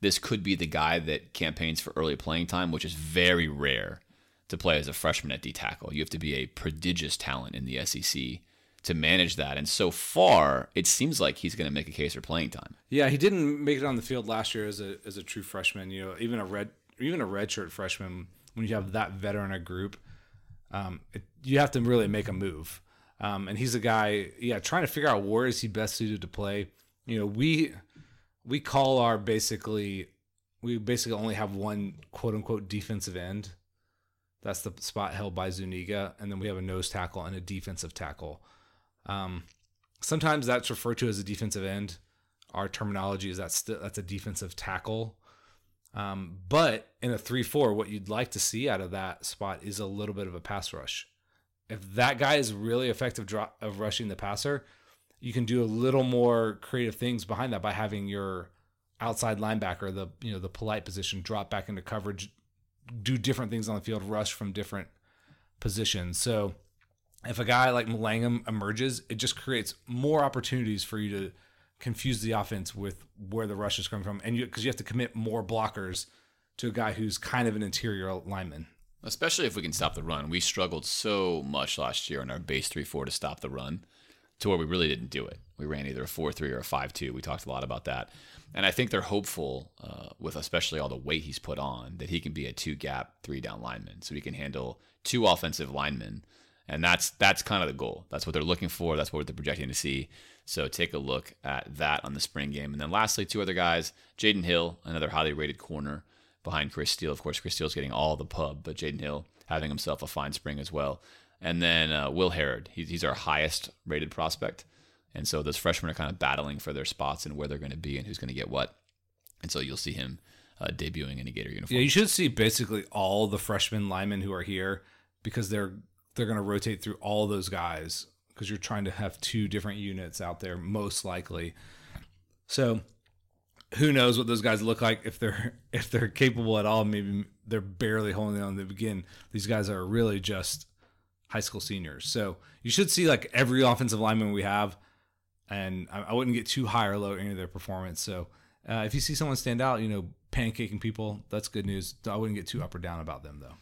This could be the guy that campaigns for early playing time, which is very rare to play as a freshman at D tackle. You have to be a prodigious talent in the SEC to manage that. And so far, it seems like he's going to make a case for playing time. Yeah, he didn't make it on the field last year as a as a true freshman. You know, even a red even a redshirt freshman when you have that veteran a group, um, it, you have to really make a move. Um, and he's a guy, yeah, trying to figure out where is he best suited to play. You know, we we call our basically we basically only have one quote unquote defensive end. That's the spot held by Zuniga, and then we have a nose tackle and a defensive tackle. Um, sometimes that's referred to as a defensive end. Our terminology is that's st- that's a defensive tackle. Um, but in a 3 4, what you'd like to see out of that spot is a little bit of a pass rush. If that guy is really effective drop of rushing the passer, you can do a little more creative things behind that by having your outside linebacker, the you know the polite position, drop back into coverage, do different things on the field, rush from different positions. So if a guy like Langham emerges, it just creates more opportunities for you to confuse the offense with where the rush is coming from, and you because you have to commit more blockers to a guy who's kind of an interior lineman. Especially if we can stop the run. We struggled so much last year in our base three four to stop the run, to where we really didn't do it. We ran either a four three or a five two. We talked a lot about that, and I think they're hopeful uh, with especially all the weight he's put on that he can be a two gap three down lineman, so he can handle two offensive linemen and that's that's kind of the goal. That's what they're looking for. That's what they're projecting to see. So take a look at that on the spring game. And then lastly, two other guys: Jaydon Hill, another highly rated corner behind Chris Steele. Of course, Chris Steele's getting all the pub, but Jaydon Hill having himself a fine spring as well. And then uh, Will Harrod, he's, he's our highest rated prospect. And so those freshmen are kind of battling for their spots and where they're going to be and who's going to get what. And so you'll see him uh, debuting in a Gator uniform. Yeah, you should see basically all the freshman linemen who are here because they're they're going to rotate through all those guys because you're trying to have two different units out there, most likely. So who knows what those guys look like if they're if they're capable at all. Maybe they're barely holding on to begin. These guys are really just high school seniors. So you should see like every offensive lineman we have, and I, I wouldn't get too high or low any of their performance. So uh, if you see someone stand out, you know, pancaking people, that's good news. I wouldn't get too up or down about them though.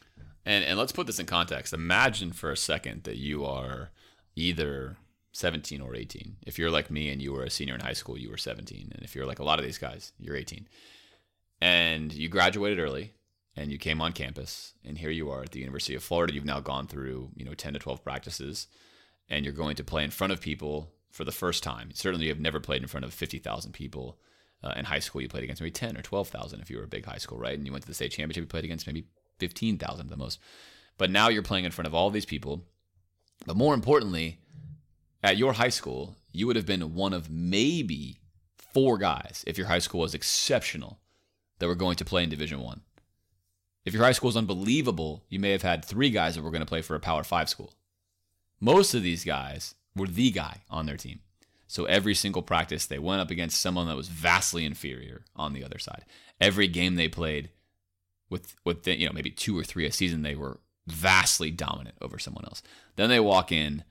And and let's put this in context. Imagine for a second that you are either 17 or 18. If you're like me and you were a senior in high school, you were 17. And if you're like a lot of these guys, you're 18. And you graduated early and you came on campus and here you are at the University of Florida. You've now gone through, you know, 10 to 12 practices and you're going to play in front of people for the first time. Certainly you have never played in front of 50,000 people. Uh, in high school, you played against maybe 10 or 12,000 if you were a big high school, right? And you went to the state championship, you played against maybe 15,000 at the most. But now you're playing in front of all these people. But more importantly, at your high school, you would have been one of maybe four guys if your high school was exceptional that were going to play in Division 1. If your high school is unbelievable, you may have had three guys that were going to play for a Power 5 school. Most of these guys were the guy on their team. So every single practice, they went up against someone that was vastly inferior on the other side. Every game they played, with with you know maybe two or three a season they were vastly dominant over someone else. Then they walk in,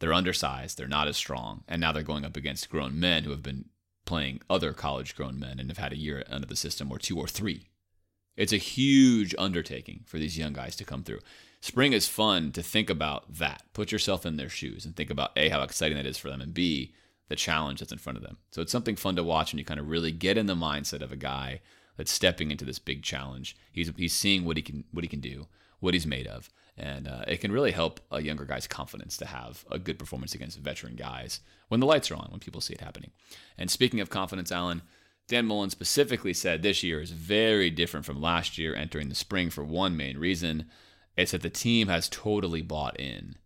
they're undersized, they're not as strong, and now they're going up against grown men who have been playing other college grown men and have had a year under the system or two or three. It's a huge undertaking for these young guys to come through. Spring is fun to think about that. Put yourself in their shoes and think about A, how exciting that is for them, and B, the challenge that's in front of them. So it's something fun to watch and you kind of really get in the mindset of a guy that's stepping into this big challenge. He's he's seeing what he can what he can do, what he's made of, and uh, it can really help a younger guy's confidence to have a good performance against veteran guys when the lights are on, when people see it happening. And speaking of confidence, Alan, Dan Mullen specifically said this year is very different from last year entering the spring for one main reason. It's that the team has totally bought in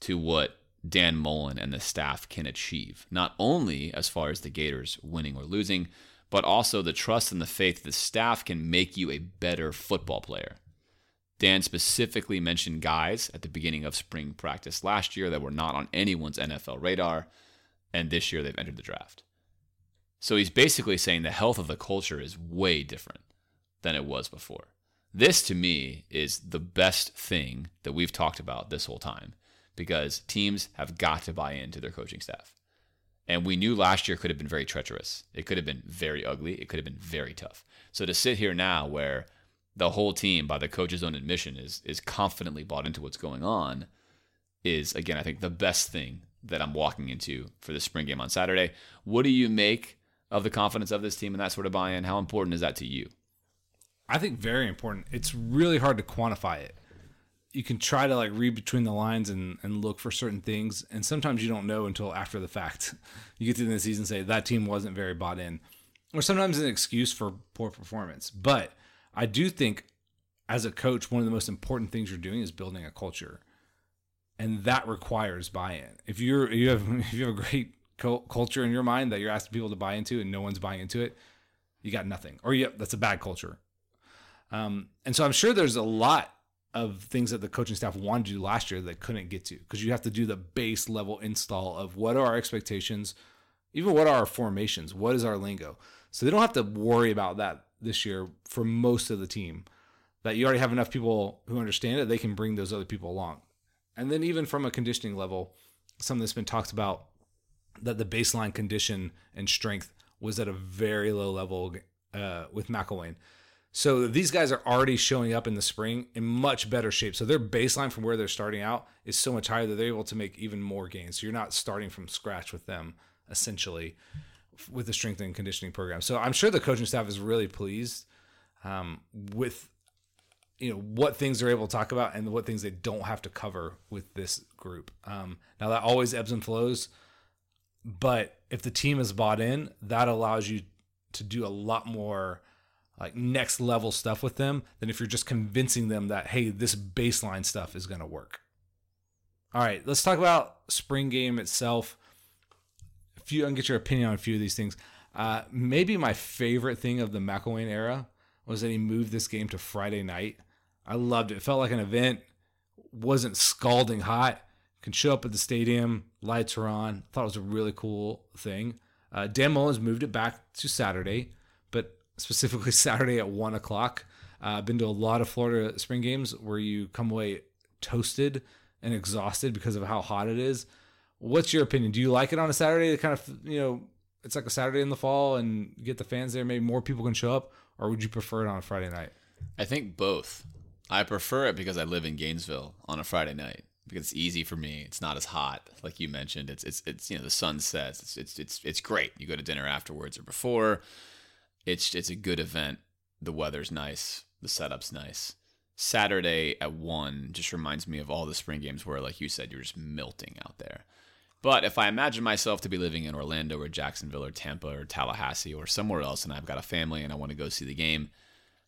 to what Dan Mullen and the staff can achieve, not only as far as the Gators winning or losing, but also the trust and the faith the staff can make you a better football player. Dan specifically mentioned guys at the beginning of spring practice last year that were not on anyone's NFL radar, and this year they've entered the draft. So he's basically saying the health of the culture is way different than it was before. This to me is the best thing that we've talked about this whole time because teams have got to buy into their coaching staff. And we knew last year could have been very treacherous. It could have been very ugly. It could have been very tough. So to sit here now where the whole team, by the coach's own admission, is is confidently bought into what's going on, is again, I think the best thing that I'm walking into for the spring game on Saturday. What do you make of the confidence of this team and that sort of buy-in? How important is that to you? I think very important. It's really hard to quantify it. You can try to like read between the lines and, and look for certain things, and sometimes you don't know until after the fact. You get to the end of the season and say that team wasn't very bought in, or sometimes an excuse for poor performance. But I do think, as a coach, one of the most important things you're doing is building a culture, and that requires buy-in. If you're you have if you have a great culture in your mind that you're asking people to buy into, and no one's buying into it, you got nothing. Or yeah, that's a bad culture. Um, and so I'm sure there's a lot of things that the coaching staff wanted to do last year that couldn't get to because you have to do the base level install of what are our expectations, even what are our formations, what is our lingo. So they don't have to worry about that this year for most of the team. That you already have enough people who understand it, they can bring those other people along. And then even from a conditioning level, something that's been talked about that the baseline condition and strength was at a very low level uh, with McElwain. So these guys are already showing up in the spring in much better shape. So their baseline from where they're starting out is so much higher that they're able to make even more gains. So you're not starting from scratch with them essentially with the strength and conditioning program. So I'm sure the coaching staff is really pleased um, with you know what things they're able to talk about and what things they don't have to cover with this group. Um, now that always ebbs and flows, but if the team is bought in, that allows you to do a lot more like next level stuff with them than if you're just convincing them that hey this baseline stuff is going to work all right let's talk about spring game itself a few i can get your opinion on a few of these things uh, maybe my favorite thing of the McElwain era was that he moved this game to Friday night. I loved it. It felt like an event. wasn't scalding hot. Can show up at the stadium. Lights are on. Thought it was a really cool thing. Uh, Dan Mullen's moved it back to Saturday, specifically Saturday at one o'clock. Uh, I've been to a lot of Florida spring games where you come away toasted and exhausted because of how hot it is. What's your opinion? Do you like it on a Saturday? To kind of you know, it's like a Saturday in the fall and get the fans there. Maybe more people can show up, or would you prefer it on a Friday night? I think both. I prefer it because I live in Gainesville on a Friday night because it's easy for me. It's not as hot, like you mentioned. It's it's it's you know the sun sets. It's it's it's it's great. You go to dinner afterwards or before it's it's a good event. The weather's nice. The setup's nice. Saturday at one just reminds me of all the spring games where, like you said, you're just melting out there. But if I imagine myself to be living in Orlando or Jacksonville or Tampa or Tallahassee or somewhere else and I've got a family and I want to go see the game,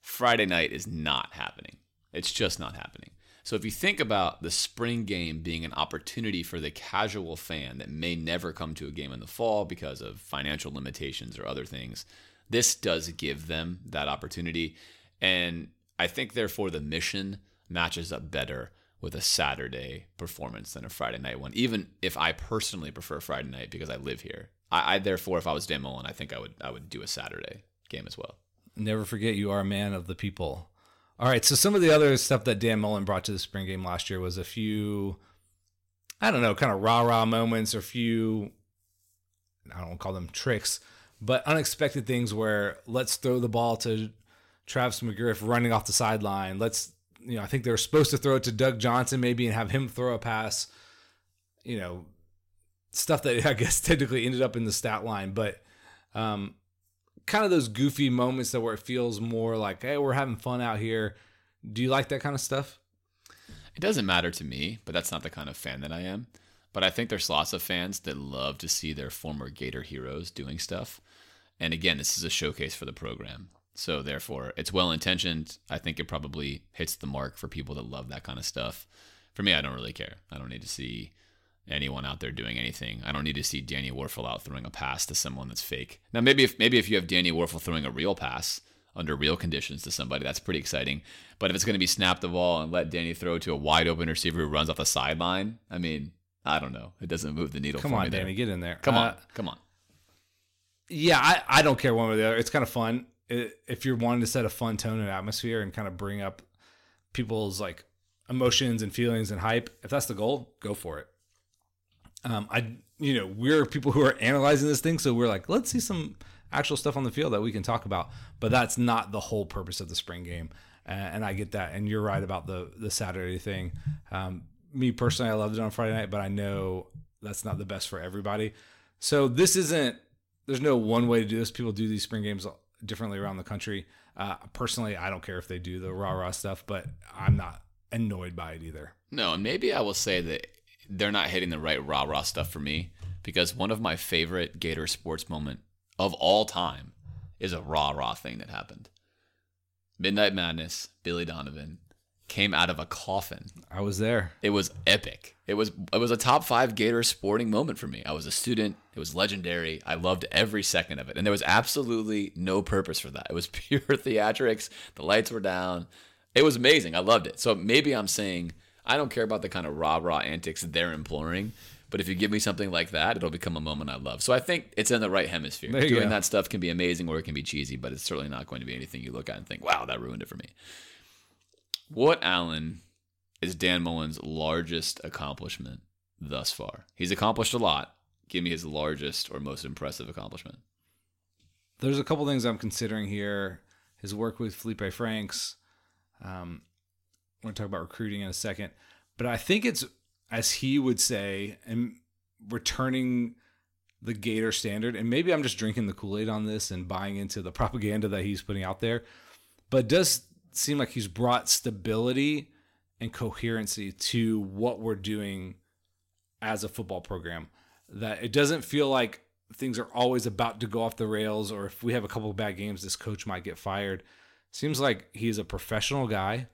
Friday night is not happening. It's just not happening. So if you think about the spring game being an opportunity for the casual fan that may never come to a game in the fall because of financial limitations or other things, this does give them that opportunity. And I think, therefore, the mission matches up better with a Saturday performance than a Friday night one, even if I personally prefer Friday night because I live here. I, I therefore, if I was Dan Mullen, I think I would I would do a Saturday game as well. Never forget you are a man of the people. All right, so some of the other stuff that Dan Mullen brought to the spring game last year was a few, I don't know, kind of rah rah moments or a few, I don't call them tricks, but unexpected things where let's throw the ball to Travis McGriff running off the sideline. Let's, you know, I think they were supposed to throw it to Doug Johnson maybe and have him throw a pass. You know, stuff that I guess technically ended up in the stat line, but um, kind of those goofy moments that where it feels more like, hey, we're having fun out here. Do you like that kind of stuff? It doesn't matter to me, but that's not the kind of fan that I am. But I think there's lots of fans that love to see their former Gator heroes doing stuff. And again, this is a showcase for the program. So therefore, it's well intentioned. I think it probably hits the mark for people that love that kind of stuff. For me, I don't really care. I don't need to see anyone out there doing anything. I don't need to see Danny Wuerffel out throwing a pass to someone that's fake. Now, maybe if maybe if you have Danny Wuerffel throwing a real pass under real conditions to somebody, that's pretty exciting. But if it's going to be snap the ball and let Danny throw to a wide open receiver who runs off the sideline, I mean, I don't know. It doesn't move the needle. Come on, Danny, get in there. Come Uh, on, come on. Yeah, I, I don't care one way or the other. It's kind of fun if you're wanting to set a fun tone and atmosphere and kind of bring up people's like emotions and feelings and hype. If that's the goal, go for it. Um, I you know we're people who are analyzing this thing, so we're like, let's see some actual stuff on the field that we can talk about. But that's not the whole purpose of the spring game, uh, and I get that. And you're right about the the Saturday thing. Um, me personally, I loved it on Friday night, but I know that's not the best for everybody. So this isn't. There's no one way to do this. People do these spring games differently around the country. Uh, personally, I don't care if they do the rah rah stuff, but I'm not annoyed by it either. No, and maybe I will say that they're not hitting the right rah rah stuff for me because one of my favorite Gator sports moment of all time is a rah rah thing that happened. Midnight Madness, Billy Donovan came out of a coffin. I was there. It was epic. It was it was a top five Gator sporting moment for me. I was a student. It was legendary. I loved every second of it, and there was absolutely no purpose for that. It was pure theatrics. The lights were down. It was amazing. I loved it. So maybe I'm saying I don't care about the kind of rah rah antics they're imploring. But if you give me something like that, it'll become a moment I love. So I think it's in the right hemisphere. Doing go. that stuff can be amazing or it can be cheesy, but it's certainly not going to be anything you look at and think, wow, that ruined it for me. What, Alan, is Dan Mullen's largest accomplishment thus far? He's accomplished a lot. Give me his largest or most impressive accomplishment. There's a couple things I'm considering here. His work with Feleipe Franks. Um, we're going to talk about recruiting in a second, but I think it's as he would say, and returning the Gator standard. And maybe I'm just drinking the Kool Aid on this and buying into the propaganda that he's putting out there, but does seem like he's brought stability and coherency to what we're doing as a football program. That it doesn't feel like things are always about to go off the rails, or if we have a couple of bad games, this coach might get fired. Seems like he's a professional guy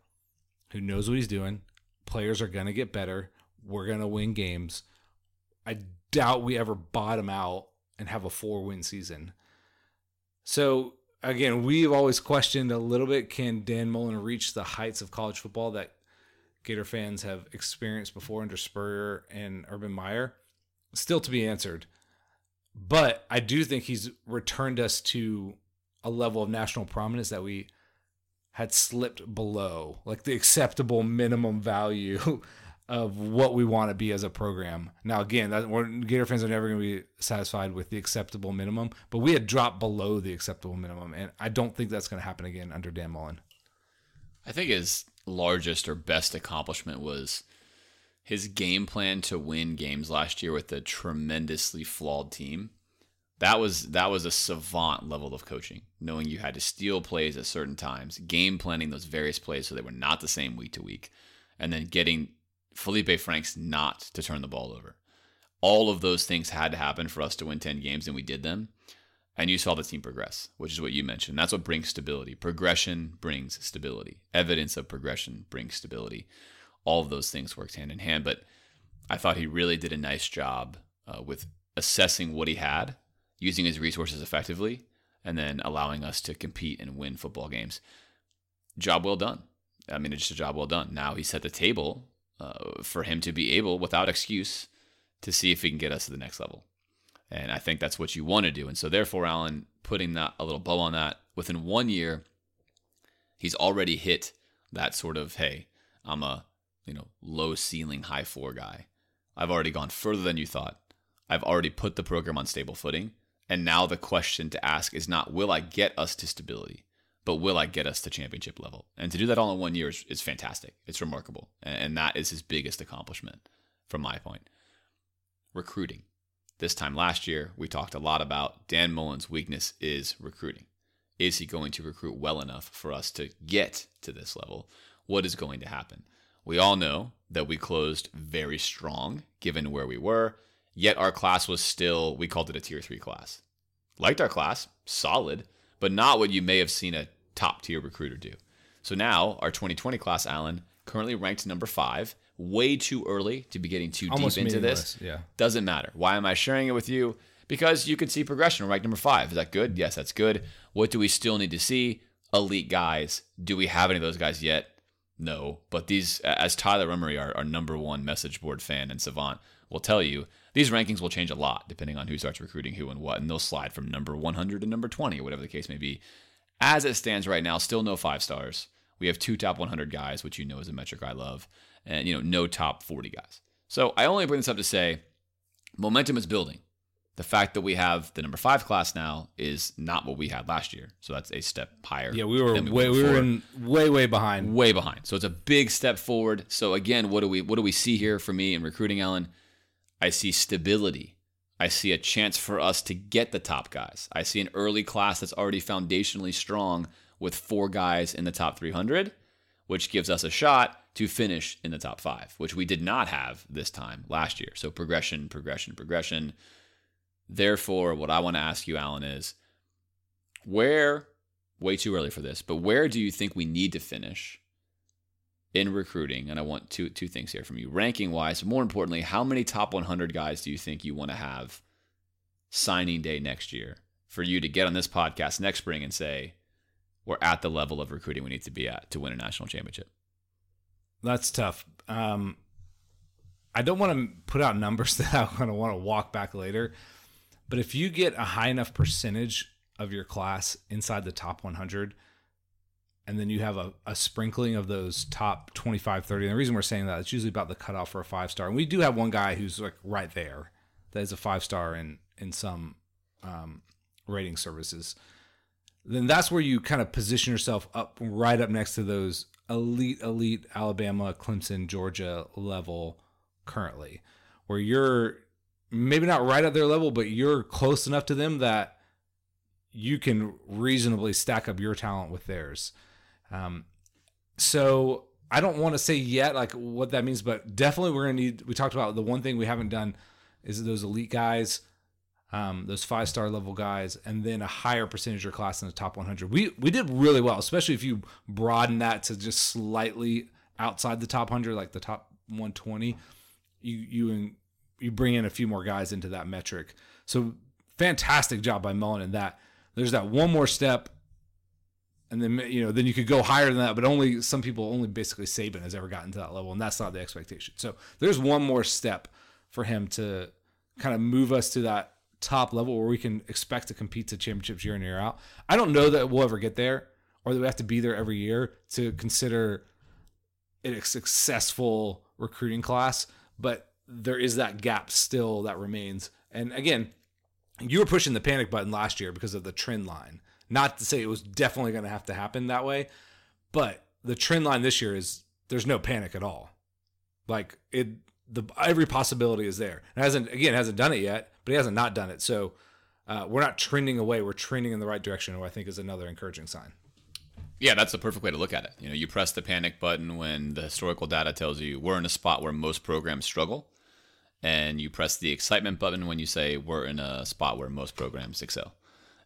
who knows what he's doing. Players are going to get better. We're going to win games. I doubt we ever bottom out and have a four win season. So, again, we've always questioned a little bit can Dan Mullen reach the heights of college football that Gator fans have experienced before under Spurrier and Urban Meyer? Still to be answered. But I do think he's returned us to a level of national prominence that we had slipped below, like the acceptable minimum value of what we want to be as a program. Now, again, that, we're, Gator fans are never going to be satisfied with the acceptable minimum, but we had dropped below the acceptable minimum, and I don't think that's going to happen again under Dan Mullen. I think his largest or best accomplishment was his game plan to win games last year with a tremendously flawed team. That was that was a savant level of coaching, knowing you had to steal plays at certain times, game planning those various plays so they were not the same week to week, and then getting Feleipe Franks not to turn the ball over. All of those things had to happen for us to win 10 games, and we did them. And you saw the team progress, which is what you mentioned. That's what brings stability. Progression brings stability. Evidence of progression brings stability. All of those things worked hand in hand. But I thought he really did a nice job uh, with assessing what he had, using his resources effectively, and then allowing us to compete and win football games. Job well done. I mean, it's just a job well done. Now he set the table uh, for him to be able, without excuse, to see if he can get us to the next level. And I think that's what you want to do. And so, therefore, Alan, putting that a little bow on that, within one year, he's already hit that sort of, hey, I'm a you know low ceiling, high floor guy. I've already gone further than you thought. I've already put the program on stable footing, And now the question to ask is not, will I get us to stability, but will I get us to championship level? And to do that all in one year is, is fantastic. It's remarkable. And that is his biggest accomplishment from my point. Recruiting. This time last year, we talked a lot about Dan Mullen's weakness is recruiting. Is he going to recruit well enough for us to get to this level? What is going to happen? We all know that we closed very strong given where we were, yet our class was still, we called it a tier three class. Liked our class, solid, but not what you may have seen a top tier recruiter do. So now our 2020 class, Alan, currently ranked number five. Way too early to be getting too Almost deep into this. yeah. Doesn't matter. Why am I sharing it with you? Because you can see progression. Ranked number five. Is that good? Yes, that's good. What do we still need to see? Elite guys. Do we have any of those guys yet? No. But these, as Tyler Emery, our, our number one message board fan and savant, will tell you, these rankings will change a lot depending on who starts recruiting who and what. And they'll slide from number 100 to number 20 or whatever the case may be. As it stands right now, still no five stars. We have two top 100 guys, which you know is a metric I love, and you know no top 40 guys. So I only bring this up to say momentum is building. The fact that we have the number five class now is not what we had last year, so that's a step higher. Yeah, we were than way we were in way way behind. way behind. So it's a big step forward. So again, what do we what do we see here for me in recruiting, Alan? I see stability. I see a chance for us to get the top guys. I see an early class that's already foundationally strong with four guys in the top 300, which gives us a shot to finish in the top five, which we did not have this time last year. So progression, progression, progression. Therefore, what I want to ask you, Alan, is where, way too early for this, but where do you think we need to finish in recruiting? And I want two two things here from you, ranking wise. More importantly, how many top 100 guys do you think you want to have signing day next year for you to get on this podcast next spring and say we're at the level of recruiting we need to be at to win a national championship? That's tough. Um, I don't want to put out numbers that I'm going to want to walk back later, but if you get a high enough percentage of your class inside the top 100, and then you have a, a sprinkling of those top 25, 30, and the reason we're saying that it's usually about the cutoff for a five star. And we do have one guy who's like right there that is a five star in, in some um, rating services then that's where you kind of position yourself up right up next to those elite, elite Alabama, Clemson, Georgia level currently, where you're maybe not right at their level, but you're close enough to them that you can reasonably stack up your talent with theirs. Um, so I don't want to say yet like what that means, but definitely we're gonna need. We talked about the one thing we haven't done is those elite guys um, those five star level guys, and then a higher percentage of class in the top 100. We we did really well, especially if you broaden that to just slightly outside the top 100, like the top 120. You you you bring in a few more guys into that metric. So fantastic job by Mullen in that. There's that one more step, and then you know then you could go higher than that, but only some people only basically Saban has ever gotten to that level, and that's not the expectation. So there's one more step for him to kind of move us to that top level where we can expect to compete to championships year in year out. I don't know that we'll ever get there or that we have to be there every year to consider it a successful recruiting class, but there is that gap still that remains. And again, you were pushing the panic button last year because of the trend line. Not to say it was definitely going to have to happen that way, but the trend line this year is there's no panic at all. Like it the every possibility is there. It hasn't again hasn't done it yet, but he hasn't not done it. So uh, we're not trending away. We're trending in the right direction, which I think is another encouraging sign. Yeah, that's the perfect way to look at it. You know, you press the panic button when the historical data tells you we're in a spot where most programs struggle, and you press the excitement button when you say we're in a spot where most programs excel.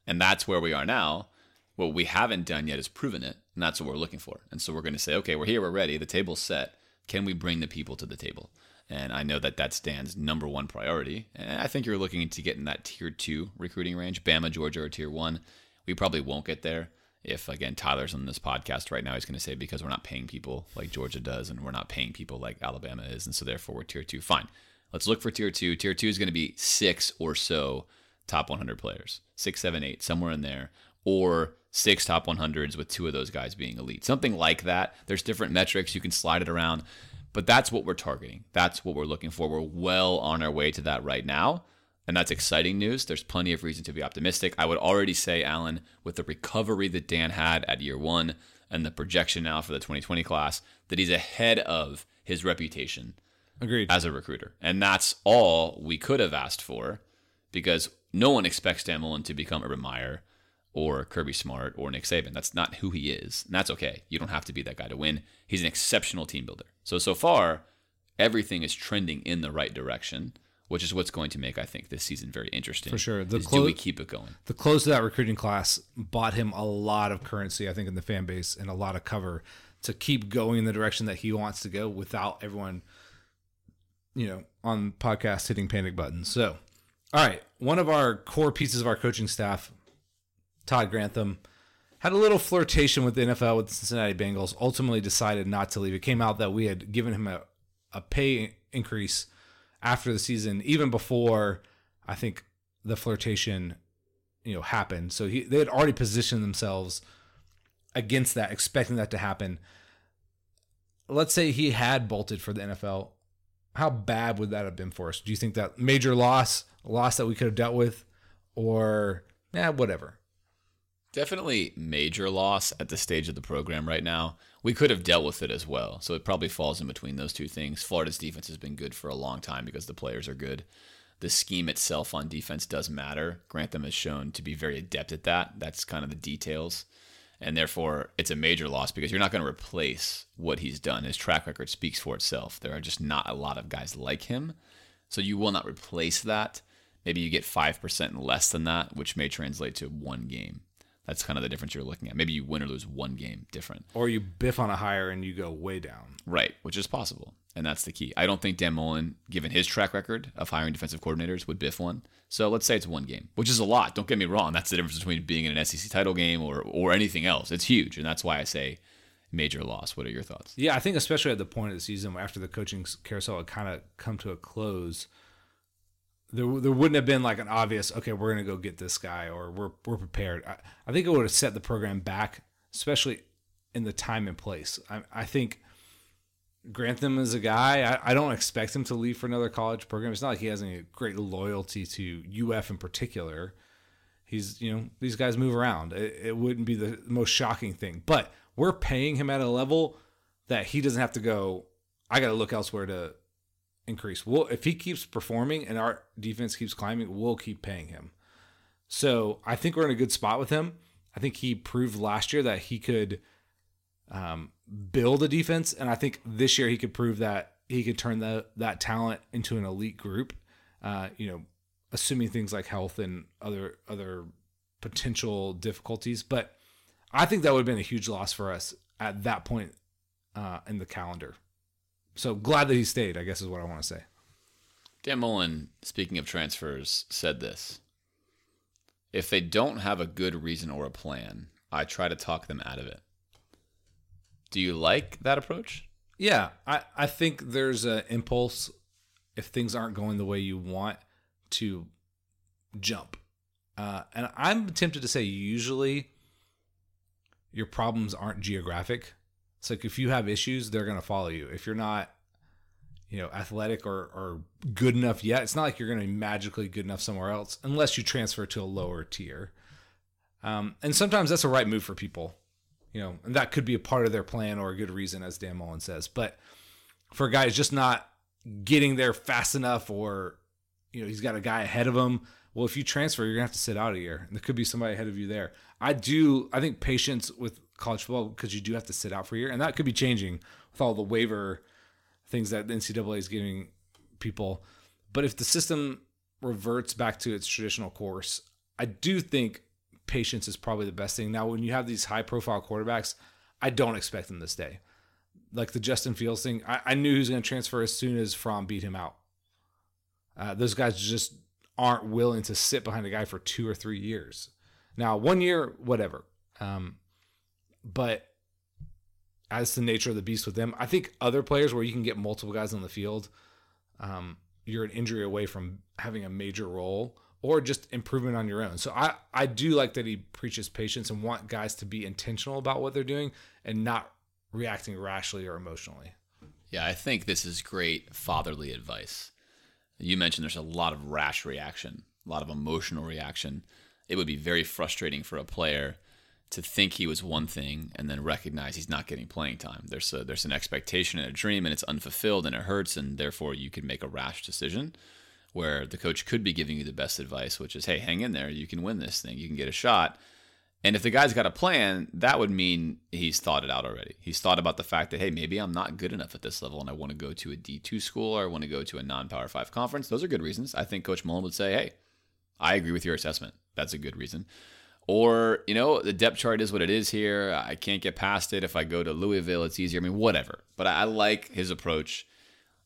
And that's where we are now. What we haven't done yet is proven it, and that's what we're looking for. And so we're going to say, okay, we're here, we're ready, the table's set. Can we bring the people to the table? And I know that that's Dan's number one priority. And I think you're looking to get in that tier two recruiting range. Bama, Georgia, or tier one. We probably won't get there. If, again, Tyler's on this podcast right now, he's going to say because we're not paying people like Georgia does and we're not paying people like Alabama is. And so therefore we're tier two. Fine. Let's look for tier two. Tier two is going to be six or so top 100 players, six, seven, eight, somewhere in there, or six top 100s with two of those guys being elite. Something like that. There's different metrics. You can slide it around. But that's what we're targeting. That's what we're looking for. We're well on our way to that right now. And that's exciting news. There's plenty of reason to be optimistic. I would already say, Alan, with the recovery that Dan had at year one and the projection now for the 2020 class, that he's ahead of his reputation Agreed. as a recruiter. And that's all we could have asked for because no one expects Dan Mullen to become Urban Meyer or Kirby Smart or Nick Saban. That's not who he is. And that's okay. You don't have to be that guy to win. He's an exceptional team builder. So, so far, everything is trending in the right direction, which is what's going to make, I think, this season very interesting. For sure. The clo- do we keep it going? the close of that recruiting class bought him a lot of currency, I think, in the fan base and a lot of cover to keep going in the direction that he wants to go without everyone, you know, on podcast hitting panic buttons. So, all right, one of our core pieces of our coaching staff, Todd Grantham, had a little flirtation with the NFL with the Cincinnati Bengals. Ultimately, decided not to leave. It came out that we had given him a, a pay increase after the season, even before I think the flirtation, you know, happened. So he they had already positioned themselves against that, expecting that to happen. Let's say he had bolted for the NFL. How bad would that have been for us? Do you think that major loss, a loss that we could have dealt with, or yeah, whatever? Definitely major loss at the stage of the program right now. We could have dealt with it as well. So it probably falls in between those two things. Florida's defense has been good for a long time because the players are good. The scheme itself on defense does matter. Grantham has shown to be very adept at that. That's kind of the details. And therefore, it's a major loss because you're not going to replace what he's done. His track record speaks for itself. There are just not a lot of guys like him. So you will not replace that. Maybe you get 5% less than that, which may translate to one game. That's kind of the difference you're looking at. Maybe you win or lose one game different. Or you biff on a higher and you go way down. Right, which is possible. And that's the key. I don't think Dan Mullen, given his track record of hiring defensive coordinators, would biff one. So let's say it's one game, which is a lot. Don't get me wrong. That's the difference between being in an SEC title game or, or anything else. It's huge. And that's why I say major loss. What are your thoughts? Yeah, I think especially at the point of the season after the coaching carousel had kind of come to a close, there there wouldn't have been like an obvious okay, we're gonna go get this guy or we're we're prepared. I, I think it would have set the program back, especially in the time and place. I, I think Grantham is a guy. I, I don't expect him to leave for another college program. It's not like he has any great loyalty to UF in particular. He's you know these guys move around. It, it wouldn't be the most shocking thing, but we're paying him at a level that he doesn't have to go. I got to look elsewhere to increase. Well, if he keeps performing and our defense keeps climbing, we'll keep paying him. So I think we're in a good spot with him. I think he proved last year that he could um, build a defense, and I think this year he could prove that he could turn that that talent into an elite group. Uh, you know, assuming things like health and other other potential difficulties. But I think that would have been a huge loss for us at that point uh, in the calendar. So glad that he stayed, I guess is what I want to say. Dan Mullen, speaking of transfers, said this If they don't have a good reason or a plan, I try to talk them out of it. Do you like that approach? Yeah, I, I think there's an impulse if things aren't going the way you want to jump. Uh, and I'm tempted to say usually your problems aren't geographic. It's like if you have issues, they're going to follow you. If you're not, you know, athletic or, or good enough yet, it's not like you're going to be magically good enough somewhere else unless you transfer to a lower tier. Um, and sometimes that's a right move for people, you know, and that could be a part of their plan or a good reason, as Dan Mullen says. But for guys just not getting there fast enough or, you know, he's got a guy ahead of him. Well, if you transfer, you're going to have to sit out a year. And there could be somebody ahead of you there. I do, I think patience with college football because you do have to sit out for a year. And that could be changing with all the waiver things that the NCAA is giving people. But if the system reverts back to its traditional course, I do think patience is probably the best thing. Now, when you have these high profile quarterbacks, I don't expect them to stay. Like the Justin Fields thing, I, I knew he was going to transfer as soon as Fromm beat him out. Uh, those guys just aren't willing to sit behind a guy for two or three years. Now, one year, whatever. Um, but as the nature of the beast with them, I think other players where you can get multiple guys on the field, um, you're an injury away from having a major role or just improvement on your own. So I, I do like that he preaches patience and want guys to be intentional about what they're doing and not reacting rashly or emotionally. Yeah, I think this is great fatherly advice. You mentioned there's a lot of rash reaction, a lot of emotional reaction. It would be very frustrating for a player to think he was one thing and then recognize he's not getting playing time. There's a, there's an expectation and a dream and it's unfulfilled and it hurts and therefore you can make a rash decision where the coach could be giving you the best advice, which is, hey, hang in there, you can win this thing, you can get a shot. And if the guy's got a plan, that would mean he's thought it out already. He's thought about the fact that, hey, maybe I'm not good enough at this level and I want to go to a D2 school or I want to go to a non Power 5 conference. Those are good reasons. I think Coach Mullen would say, hey, I agree with your assessment. That's a good reason. Or, you know, the depth chart is what it is here. I can't get past it. If I go to Louisville, it's easier. I mean, whatever. But I like his approach.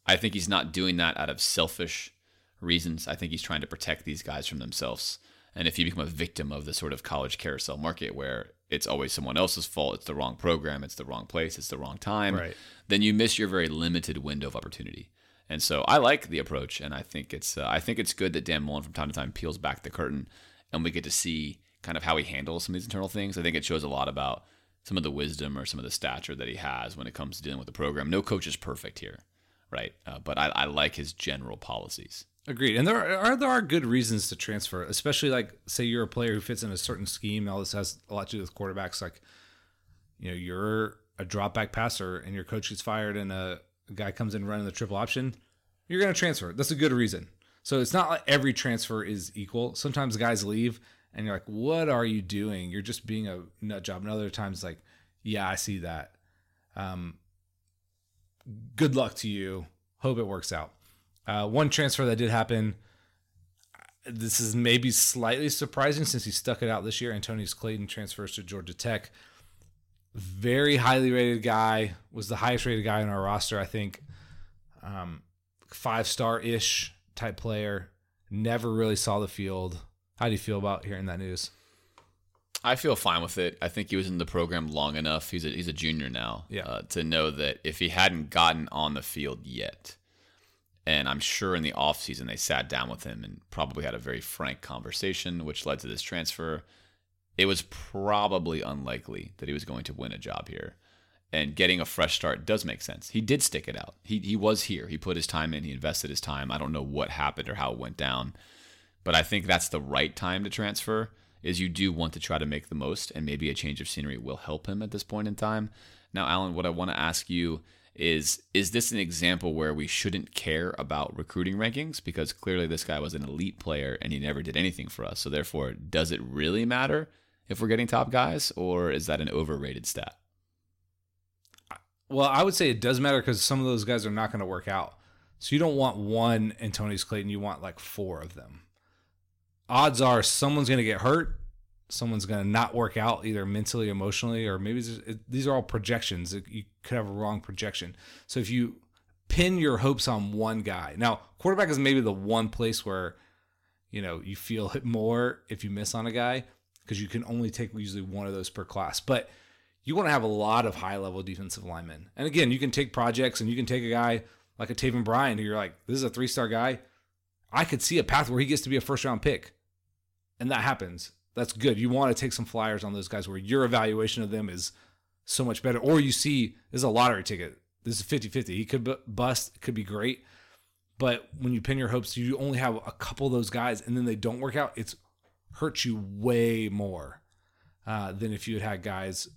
I think he's not doing that out of selfish reasons. I think he's trying to protect these guys from themselves. And if you become a victim of the sort of college carousel market where it's always someone else's fault, it's the wrong program, it's the wrong place, it's the wrong time, Right. then you miss your very limited window of opportunity. And so I like the approach, and I think it's uh, I think it's good that Dan Mullen from time to time peels back the curtain, and we get to see kind of how he handles some of these internal things. I think it shows a lot about some of the wisdom or some of the stature that he has when it comes to dealing with the program. No coach is perfect here, right? Uh, but I, I like his general policies. Agreed. And there are there are good reasons to transfer, especially like say you're a player who fits in a certain scheme. All this has a lot to do with quarterbacks. Like, you know, you're a drop back passer and your coach gets fired and a, a guy comes in running the triple option. You're going to transfer. That's a good reason. So it's not like every transfer is equal. Sometimes guys leave and you're like, what are you doing? You're just being a nut job. And other times, like, yeah, I see that. Um, good luck to you. Hope it works out. Uh, one transfer that did happen. This is maybe slightly surprising since he stuck it out this year. Antonius Clayton transfers to Georgia Tech. Very highly rated guy. Was the highest rated guy on our roster, I think. Um, five star ish type player. Never really saw the field. How do you feel about hearing that news? I feel fine with it. I think he was in the program long enough. He's a, he's a junior now. Yeah. Uh, to know that if he hadn't gotten on the field yet, and I'm sure in the offseason they sat down with him and probably had a very frank conversation, which led to this transfer. It was probably unlikely that he was going to win a job here. And getting a fresh start does make sense. He did stick it out. He, he was here. He put his time in. He invested his time. I don't know what happened or how it went down. But I think that's the right time to transfer is you do want to try to make the most and maybe a change of scenery will help him at this point in time. Now, Alan, what I want to ask you is is this an example where we shouldn't care about recruiting rankings because clearly this guy was an elite player and he never did anything for us. So therefore, does it really matter if we're getting top guys or is that an overrated stat? Well, I would say it does matter because some of those guys are not going to work out. So you don't want one Antonius Clayton, you want like four of them. Odds are someone's going to get hurt, someone's going to not work out either mentally, emotionally, or maybe it, these are all projections. You could have a wrong projection. So if you pin your hopes on one guy, now quarterback is maybe the one place where you know you feel it more if you miss on a guy because you can only take usually one of those per class, but you want to have a lot of high level defensive linemen. And again, you can take projects and you can take a guy like a Taven Bryan who you're like, this is a three star guy. I could see a path where he gets to be a first round pick. And that happens. That's good. You want to take some flyers on those guys where your evaluation of them is so much better. Or you see, this is a lottery ticket. This is 50 50. He could bust, could be great. But when you pin your hopes, you only have a couple of those guys and then they don't work out. It's hurts you way more uh, than if you had had guys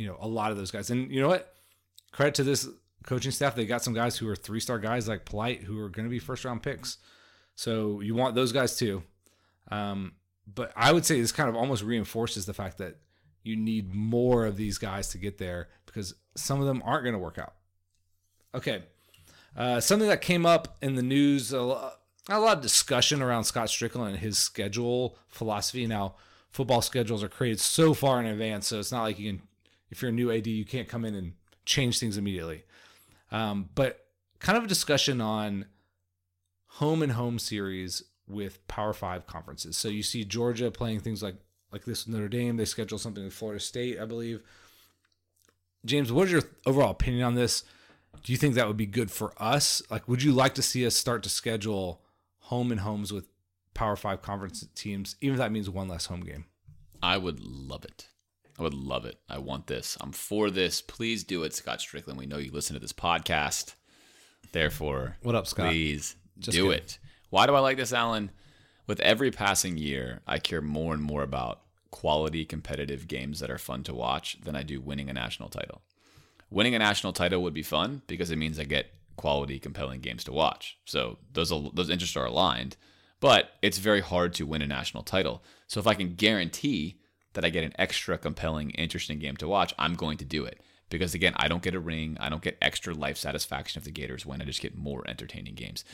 you know, a lot of those guys. And you know what? Credit to this coaching staff. They got some guys who are three star guys like Polite who are going to be first round picks. So you want those guys too. Um, but I would say this kind of almost reinforces the fact that you need more of these guys to get there because some of them aren't going to work out. Okay. Uh, something that came up in the news, a lot, a lot of discussion around Scott Stricklin and his schedule philosophy. Now, football schedules are created so far in advance, so it's not like you can if you're a new AD, you can't come in and change things immediately. Um, but kind of a discussion on home and home series with Power Five conferences. So you see Georgia playing things like like this with Notre Dame. They schedule something with Florida State, I believe. James, what is your overall opinion on this? Do you think that would be good for us? Like, would you like to see us start to schedule home and homes with Power Five conference teams, even if that means one less home game? I would love it. I would love it. I want this. I'm for this. Please do it, Scott Stricklin. We know you listen to this podcast. Therefore, What up, Scott? Please Just do kidding. it. Why do I like this, Alan? With every passing year, I care more and more about quality competitive games that are fun to watch than I do winning a national title. Winning a national title would be fun because it means I get quality, compelling games to watch. So those those interests are aligned. But it's very hard to win a national title. So if I can guarantee that I get an extra compelling, interesting game to watch, I'm going to do it. Because again, I don't get a ring, I don't get extra life satisfaction if the Gators win. I just get more entertaining games.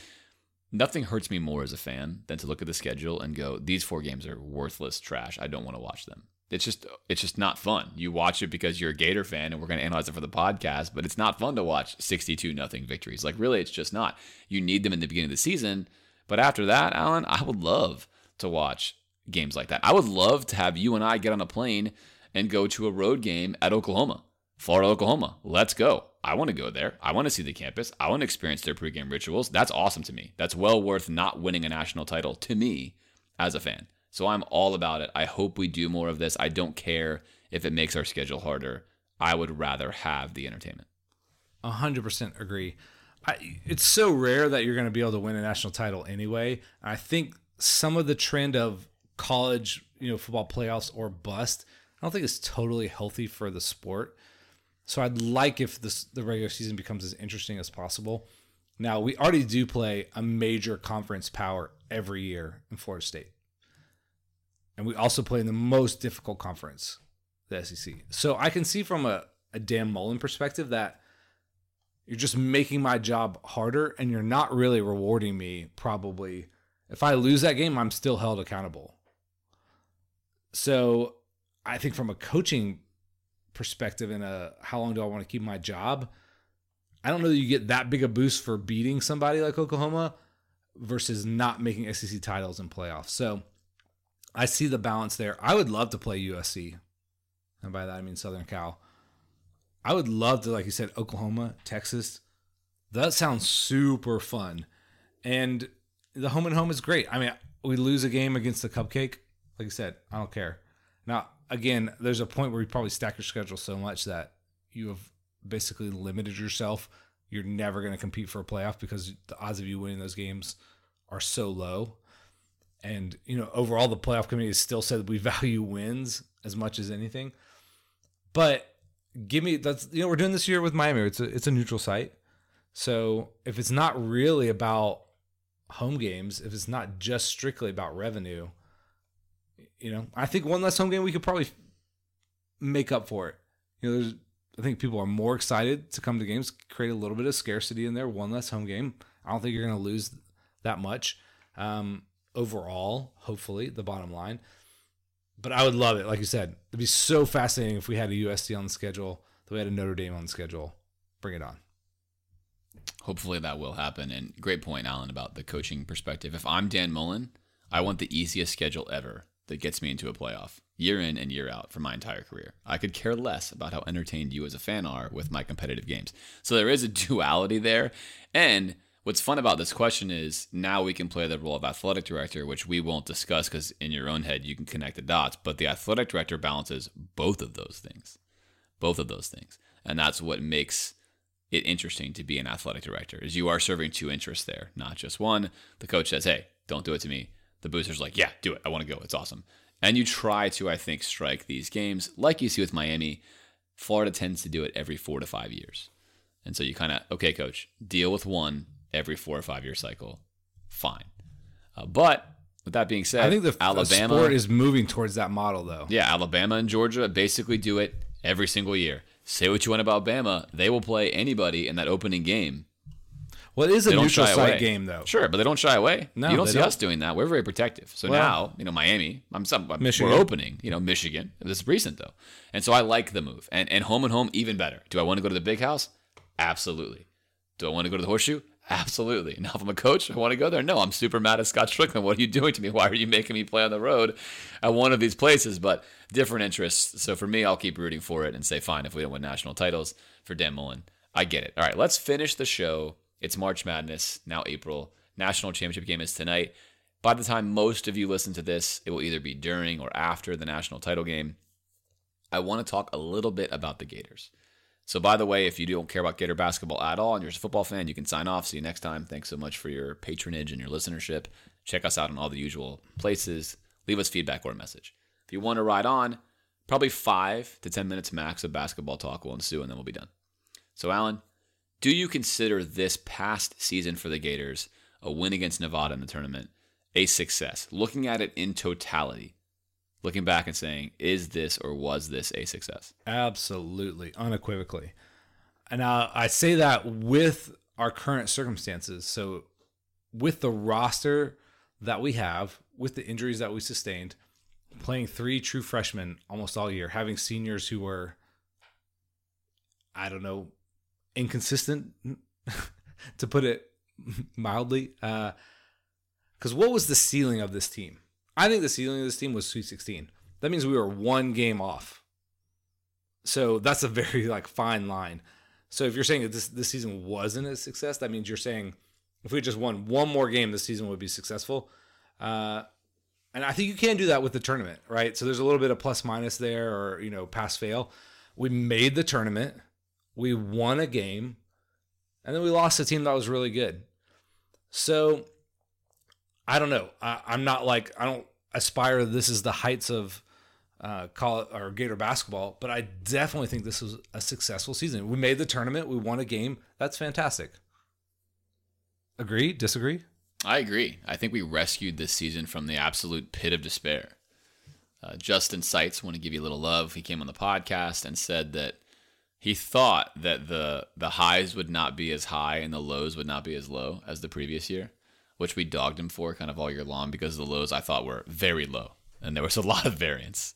Nothing hurts me more as a fan than to look at the schedule and go, these four games are worthless trash. I don't want to watch them. It's just it's just not fun. You watch it because you're a Gator fan and we're going to analyze it for the podcast, but it's not fun to watch 62 nothing victories. Like really it's just not. You need them in the beginning of the season, but after that, Alan, I would love to watch games like that. I would love to have you and I get on a plane and go to a road game at Oklahoma, Florida, Oklahoma. Let's go. I want to go there. I want to see the campus. I want to experience their pregame rituals. That's awesome to me. That's well worth not winning a national title to me as a fan. So I'm all about it. I hope we do more of this. I don't care if it makes our schedule harder. I would rather have the entertainment. A hundred percent agree. I, it's so rare that you're going to be able to win a national title anyway. I think some of the trend of college, you know, football playoffs or bust, I don't think it's totally healthy for the sport. So I'd like if this, the regular season becomes as interesting as possible. Now we already do play a major conference power every year in Florida State, and we also play in the most difficult conference, the SEC. So I can see from a, a Dan Mullen perspective that you're just making my job harder and you're not really rewarding me probably if i lose that game i'm still held accountable so i think from a coaching perspective and a how long do i want to keep my job i don't know that you get that big a boost for beating somebody like oklahoma versus not making sec titles and playoffs so i see the balance there i would love to play usc and by that i mean southern cal I would love to, like you said, Oklahoma, Texas. That sounds super fun. And the home and home is great. I mean, we lose a game against the Cupcake. Like I said, I don't care. Now, again, there's a point where you probably stack your schedule so much that you have basically limited yourself. You're never going to compete for a playoff because the odds of you winning those games are so low. And, you know, overall, the playoff committee has still said we value wins as much as anything. But give me that's you know we're doing this year with Miami. It's a it's a neutral site, so if it's not really about home games, if it's not just strictly about revenue, you know, I think one less home game we could probably make up for it. You know, there's I think people are more excited to come to games, create a little bit of scarcity in there. One less home game. I don't think you're going to lose that much um, overall. Hopefully, the bottom line but I would love it. Like you said, it'd be so fascinating if we had a USC on the schedule, that we had a Notre Dame on the schedule. Bring it on. Hopefully that will happen. And great point, Alan, about the coaching perspective. If I'm Dan Mullen, I want the easiest schedule ever that gets me into a playoff year in and year out for my entire career. I could care less about how entertained you as a fan are with my competitive games. So there is a duality there. And what's fun about this question is now we can play the role of athletic director, which we won't discuss because in your own head you can connect the dots. But the athletic director balances both of those things, both of those things, and that's what makes it interesting to be an athletic director. Is you are serving two interests there, not just one. The coach says, "Hey, don't do it to me." The booster's like, "Yeah, do it. I want to go. It's awesome." And you try to, I think, strike these games like you see with Miami. Florida tends to do it every four to five years. And so you kind of, okay, coach, deal with one every four or five year cycle. Fine. Uh, but with that being said, I think the Alabama the sport is moving towards that model, though. Yeah, Alabama and Georgia basically do it every single year. Say what you want about Bama, they will play anybody in that opening game. Well, it is a neutral site away. game, though. Sure, but they don't shy away. No, you don't see don't. us doing that. We're very protective. So Well- now, you know, Miami, I'm some Michigan. we're opening, you know, Michigan. This is recent though. And so I like the move. And and home and home even better. Do I want to go to the big house? Absolutely. Do I want to go to the horseshoe? Absolutely. Now, if I'm a coach, I want to go there. No, I'm super mad at Scott Stricklin. What are you doing to me? Why are you making me play on the road at one of these places? But different interests. So for me, I'll keep rooting for it and say, fine, if we don't win national titles for Dan Mullen, I get it. All right, let's finish the show. It's March Madness, now April. National championship game is tonight. By the time most of you listen to this, it will either be during or after the national title game. I want to talk a little bit about the Gators. So, by the way, if you don't care about Gator basketball at all and you're a football fan, you can sign off. See you next time. Thanks so much for your patronage and your listenership. Check us out in all the usual places. Leave us feedback or a message. If you want to ride on, probably five to 10 minutes max of basketball talk will ensue, and then we'll be done. So, Alan, do you consider this past season for the Gators, a win against Nevada in the tournament, a success? Looking at it in totality, looking back and saying, is this or was this a success? Absolutely, unequivocally. And uh, I say that with our current circumstances. So, with the roster that we have, with the injuries that we sustained, playing three true freshmen almost all year, having seniors who were, I don't know, inconsistent, to put it mildly. Because uh, what was the ceiling of this team? I think the ceiling of this team was Sweet 16. That means we were one game off. So that's a very like fine line. So if you're saying that this this season wasn't a success, that means you're saying if we just won one more game, this season would be successful. Uh, and I think you can do that with the tournament, right? So there's a little bit of plus minus there, or you know, pass fail. We made the tournament, we won a game, and then we lost a team that was really good. So I don't know. I, I'm not like I don't aspire this is the heights of uh, call it or Gator basketball, but I definitely think this was a successful season. We made the tournament, we won a game. That's fantastic. Agree? Disagree? I agree. I think we rescued this season from the absolute pit of despair. Uh, Justin Seitz, want to give you a little love. He came on the podcast and said that he thought that the the highs would not be as high and the lows would not be as low as the previous year, which we dogged him for kind of all year long because the lows I thought were very low and there was a lot of variance.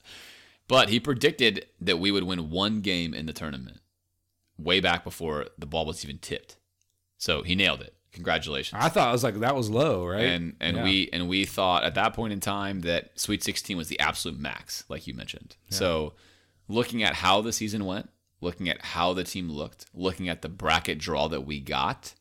But he predicted that we would win one game in the tournament way back before the ball was even tipped. So he nailed it. Congratulations. I thought it was like that was low, right? And and yeah. we and we thought at that point in time that Sweet 16 was the absolute max, like you mentioned. Yeah. So looking at how the season went, looking at how the team looked, looking at the bracket draw that we got,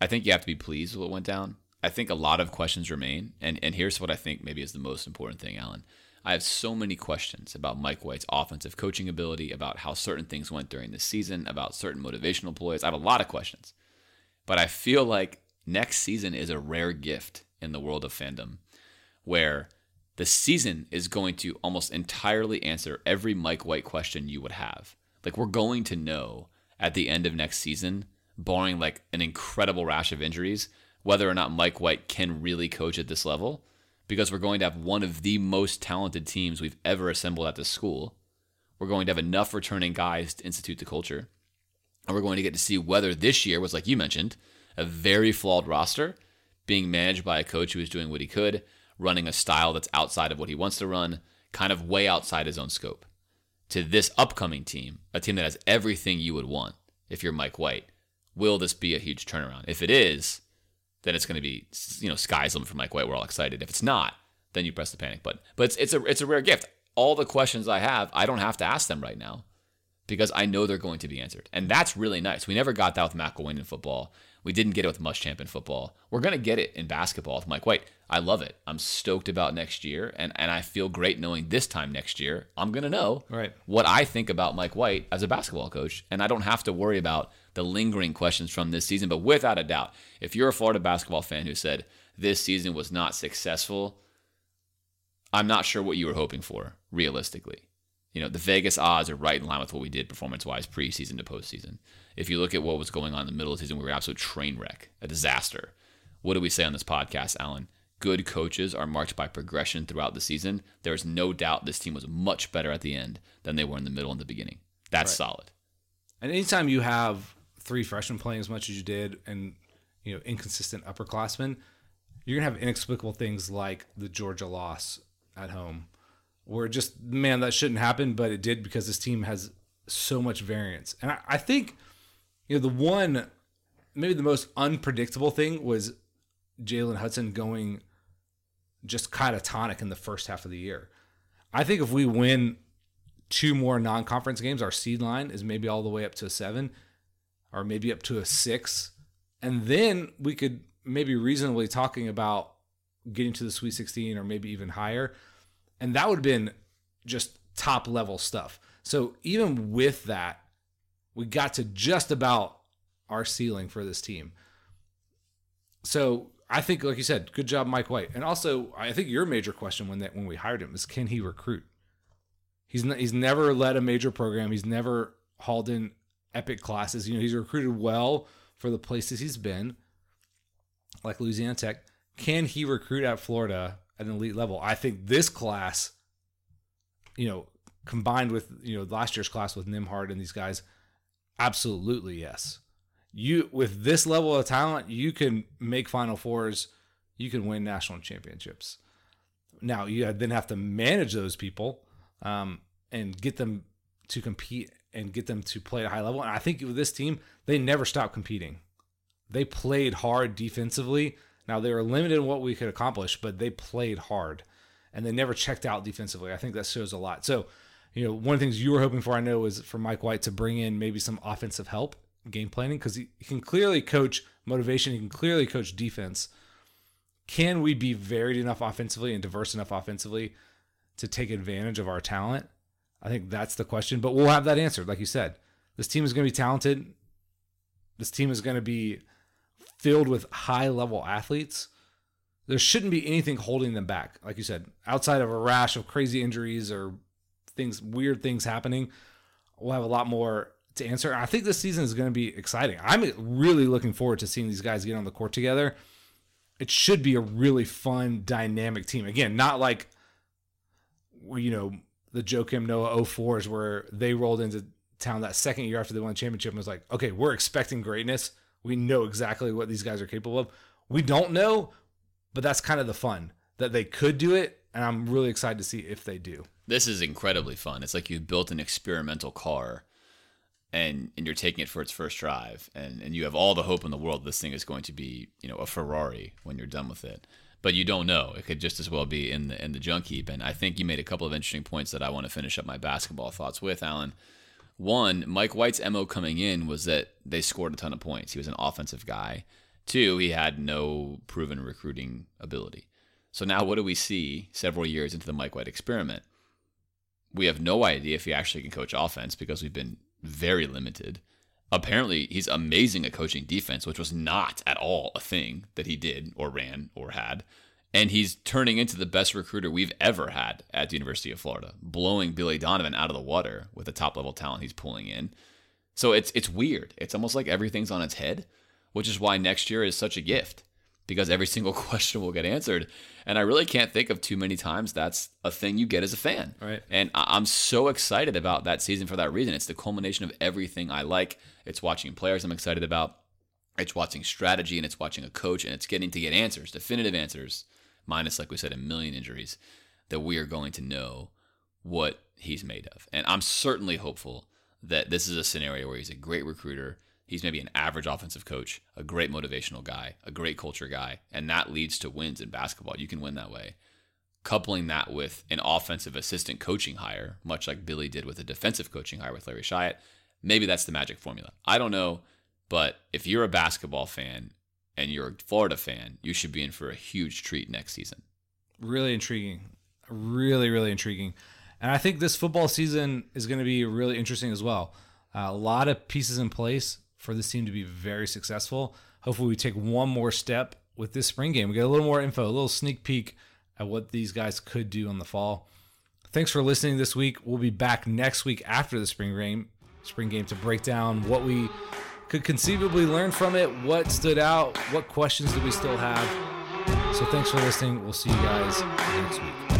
I think you have to be pleased with what went down. I think a lot of questions remain, and and here's what I think maybe is the most important thing, Alan. I have so many questions about Mike White's offensive coaching ability, about how certain things went during the season, about certain motivational ploys. I have a lot of questions. But I feel like next season is a rare gift in the world of fandom where the season is going to almost entirely answer every Mike White question you would have. Like we're going to know at the end of next season, barring like an incredible rash of injuries, whether or not Mike White can really coach at this level because we're going to have one of the most talented teams we've ever assembled at this school. We're going to have enough returning guys to institute the culture. And we're going to get to see whether this year was, like you mentioned, a very flawed roster being managed by a coach who is doing what he could, running a style that's outside of what he wants to run, kind of way outside his own scope. To this upcoming team, a team that has everything you would want if you're Mike White, will this be a huge turnaround? If it is, then it's going to be you know sky's limit for Mike White. We're all excited. If it's not, then you press the panic button. But it's it's a it's a rare gift. All the questions I have, I don't have to ask them right now because I know they're going to be answered. And that's really nice. We never got that with McElwain in football. We didn't get it with Muschamp in football. We're going to get it in basketball with Mike White. I love it. I'm stoked about next year. And, and I feel great knowing this time next year, I'm going to know right. what I think about Mike White as a basketball coach. And I don't have to worry about the lingering questions from this season. But without a doubt, if you're a Florida basketball fan who said this season was not successful, I'm not sure what you were hoping for, realistically you know, the Vegas odds are right in line with what we did performance wise preseason to postseason. If you look at what was going on in the middle of the season, we were an absolute train wreck, a disaster. What do we say on this podcast, Alan? Good coaches are marked by progression throughout the season. There's no doubt this team was much better at the end than they were in the middle and the beginning. That's right. solid. And anytime you have three freshmen playing as much as you did and you know inconsistent upperclassmen, you're gonna have inexplicable things like the Georgia loss at home where just man that shouldn't happen, but it did because this team has so much variance. And I, I think you know the one maybe the most unpredictable thing was Jalen Hudson going just catatonic in the first half of the year. I think if we win two more non-conference games, our seed line is maybe all the way up to a seven, or maybe up to a six, and then we could maybe reasonably talking about getting to the Sweet 16 or maybe even higher. And that would have been just top level stuff. So even with that, we got to just about our ceiling for this team. So I think, like you said, good job, Mike White. And also, I think your major question when that when we hired him is, can he recruit? He's n- he's never led a major program. He's never hauled in epic classes. You know, he's recruited well for the places he's been, like Louisiana Tech. Can he recruit at Florida at an elite level? I think this class, you know, combined with you know last year's class with Nembhard and these guys, absolutely yes. You with this level of talent, you can make Final Fours, you can win national championships. Now you then have to manage those people um, and get them to compete and get them to play at a high level. And I think with this team, they never stopped competing. They played hard defensively. Now they were limited in what we could accomplish, but they played hard and they never checked out defensively. I think that shows a lot. So, you know, one of the things you were hoping for, I know, was for Mike White to bring in maybe some offensive help, game planning, because he, he can clearly coach motivation. He can clearly coach defense. Can we be varied enough offensively and diverse enough offensively to take advantage of our talent? I think that's the question, but we'll have that answered. Like you said, this team is going to be talented. This team is going to be filled with high level athletes. There shouldn't be anything holding them back. Like you said, outside of a rash of crazy injuries or things, weird things happening, we'll have a lot more to answer. I think this season is going to be exciting. I'm really looking forward to seeing these guys get on the court together. It should be a really fun, dynamic team. Again, not like, you know, the Joakim Noah 04s where they rolled into town that second year after they won the championship and was like, okay, we're expecting greatness. We know exactly what these guys are capable of. We don't know, but that's kind of the fun that they could do it. And I'm really excited to see if they do. This is incredibly fun. It's like you've built an experimental car and and you're taking it for its first drive and and you have all the hope in the world this thing is going to be, you know, a Ferrari when you're done with it. But you don't know. It could just as well be in the in the junk heap. And I think you made a couple of interesting points that I want to finish up my basketball thoughts with, Alan. One, Mike White's MO coming in was that they scored a ton of points. He was an offensive guy. Two, he had no proven recruiting ability. So now what do we see several years into the Mike White experiment? We have no idea if he actually can coach offense because we've been very limited. Apparently, he's amazing at coaching defense, which was not at all a thing that he did or ran or had. And he's turning into the best recruiter we've ever had at the University of Florida, blowing Billy Donovan out of the water with the top level talent he's pulling in. So it's it's weird. It's almost like everything's on its head, which is why next year is such a gift because every single question will get answered. And I really can't think of too many times that's a thing you get as a fan. Right. And I'm so excited about that season for that reason. It's the culmination of everything I like. It's watching players I'm excited about. It's watching strategy and it's watching a coach and it's getting to get answers, definitive answers, minus, like we said, a million injuries, that we are going to know what he's made of. And I'm certainly hopeful that this is a scenario where he's a great recruiter He's maybe an average offensive coach, a great motivational guy, a great culture guy, and that leads to wins in basketball. You can win that way. Coupling that with an offensive assistant coaching hire, much like Billy did with a defensive coaching hire with Larry Shyatt, maybe that's the magic formula. I don't know, but if you're a basketball fan and you're a Florida fan, you should be in for a huge treat next season. Really intriguing. Really, really intriguing. And I think this football season is going to be really interesting as well. Uh, a lot of pieces in place for this team to be very successful. Hopefully, we take one more step with this spring game. We get a little more info, a little sneak peek at what these guys could do in the fall. Thanks for listening this week. We'll be back next week after the spring game, spring game to break down what we could conceivably learn from it, what stood out, what questions do we still have. So thanks for listening. We'll see you guys next week.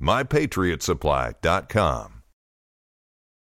MyPatriotSupply.com.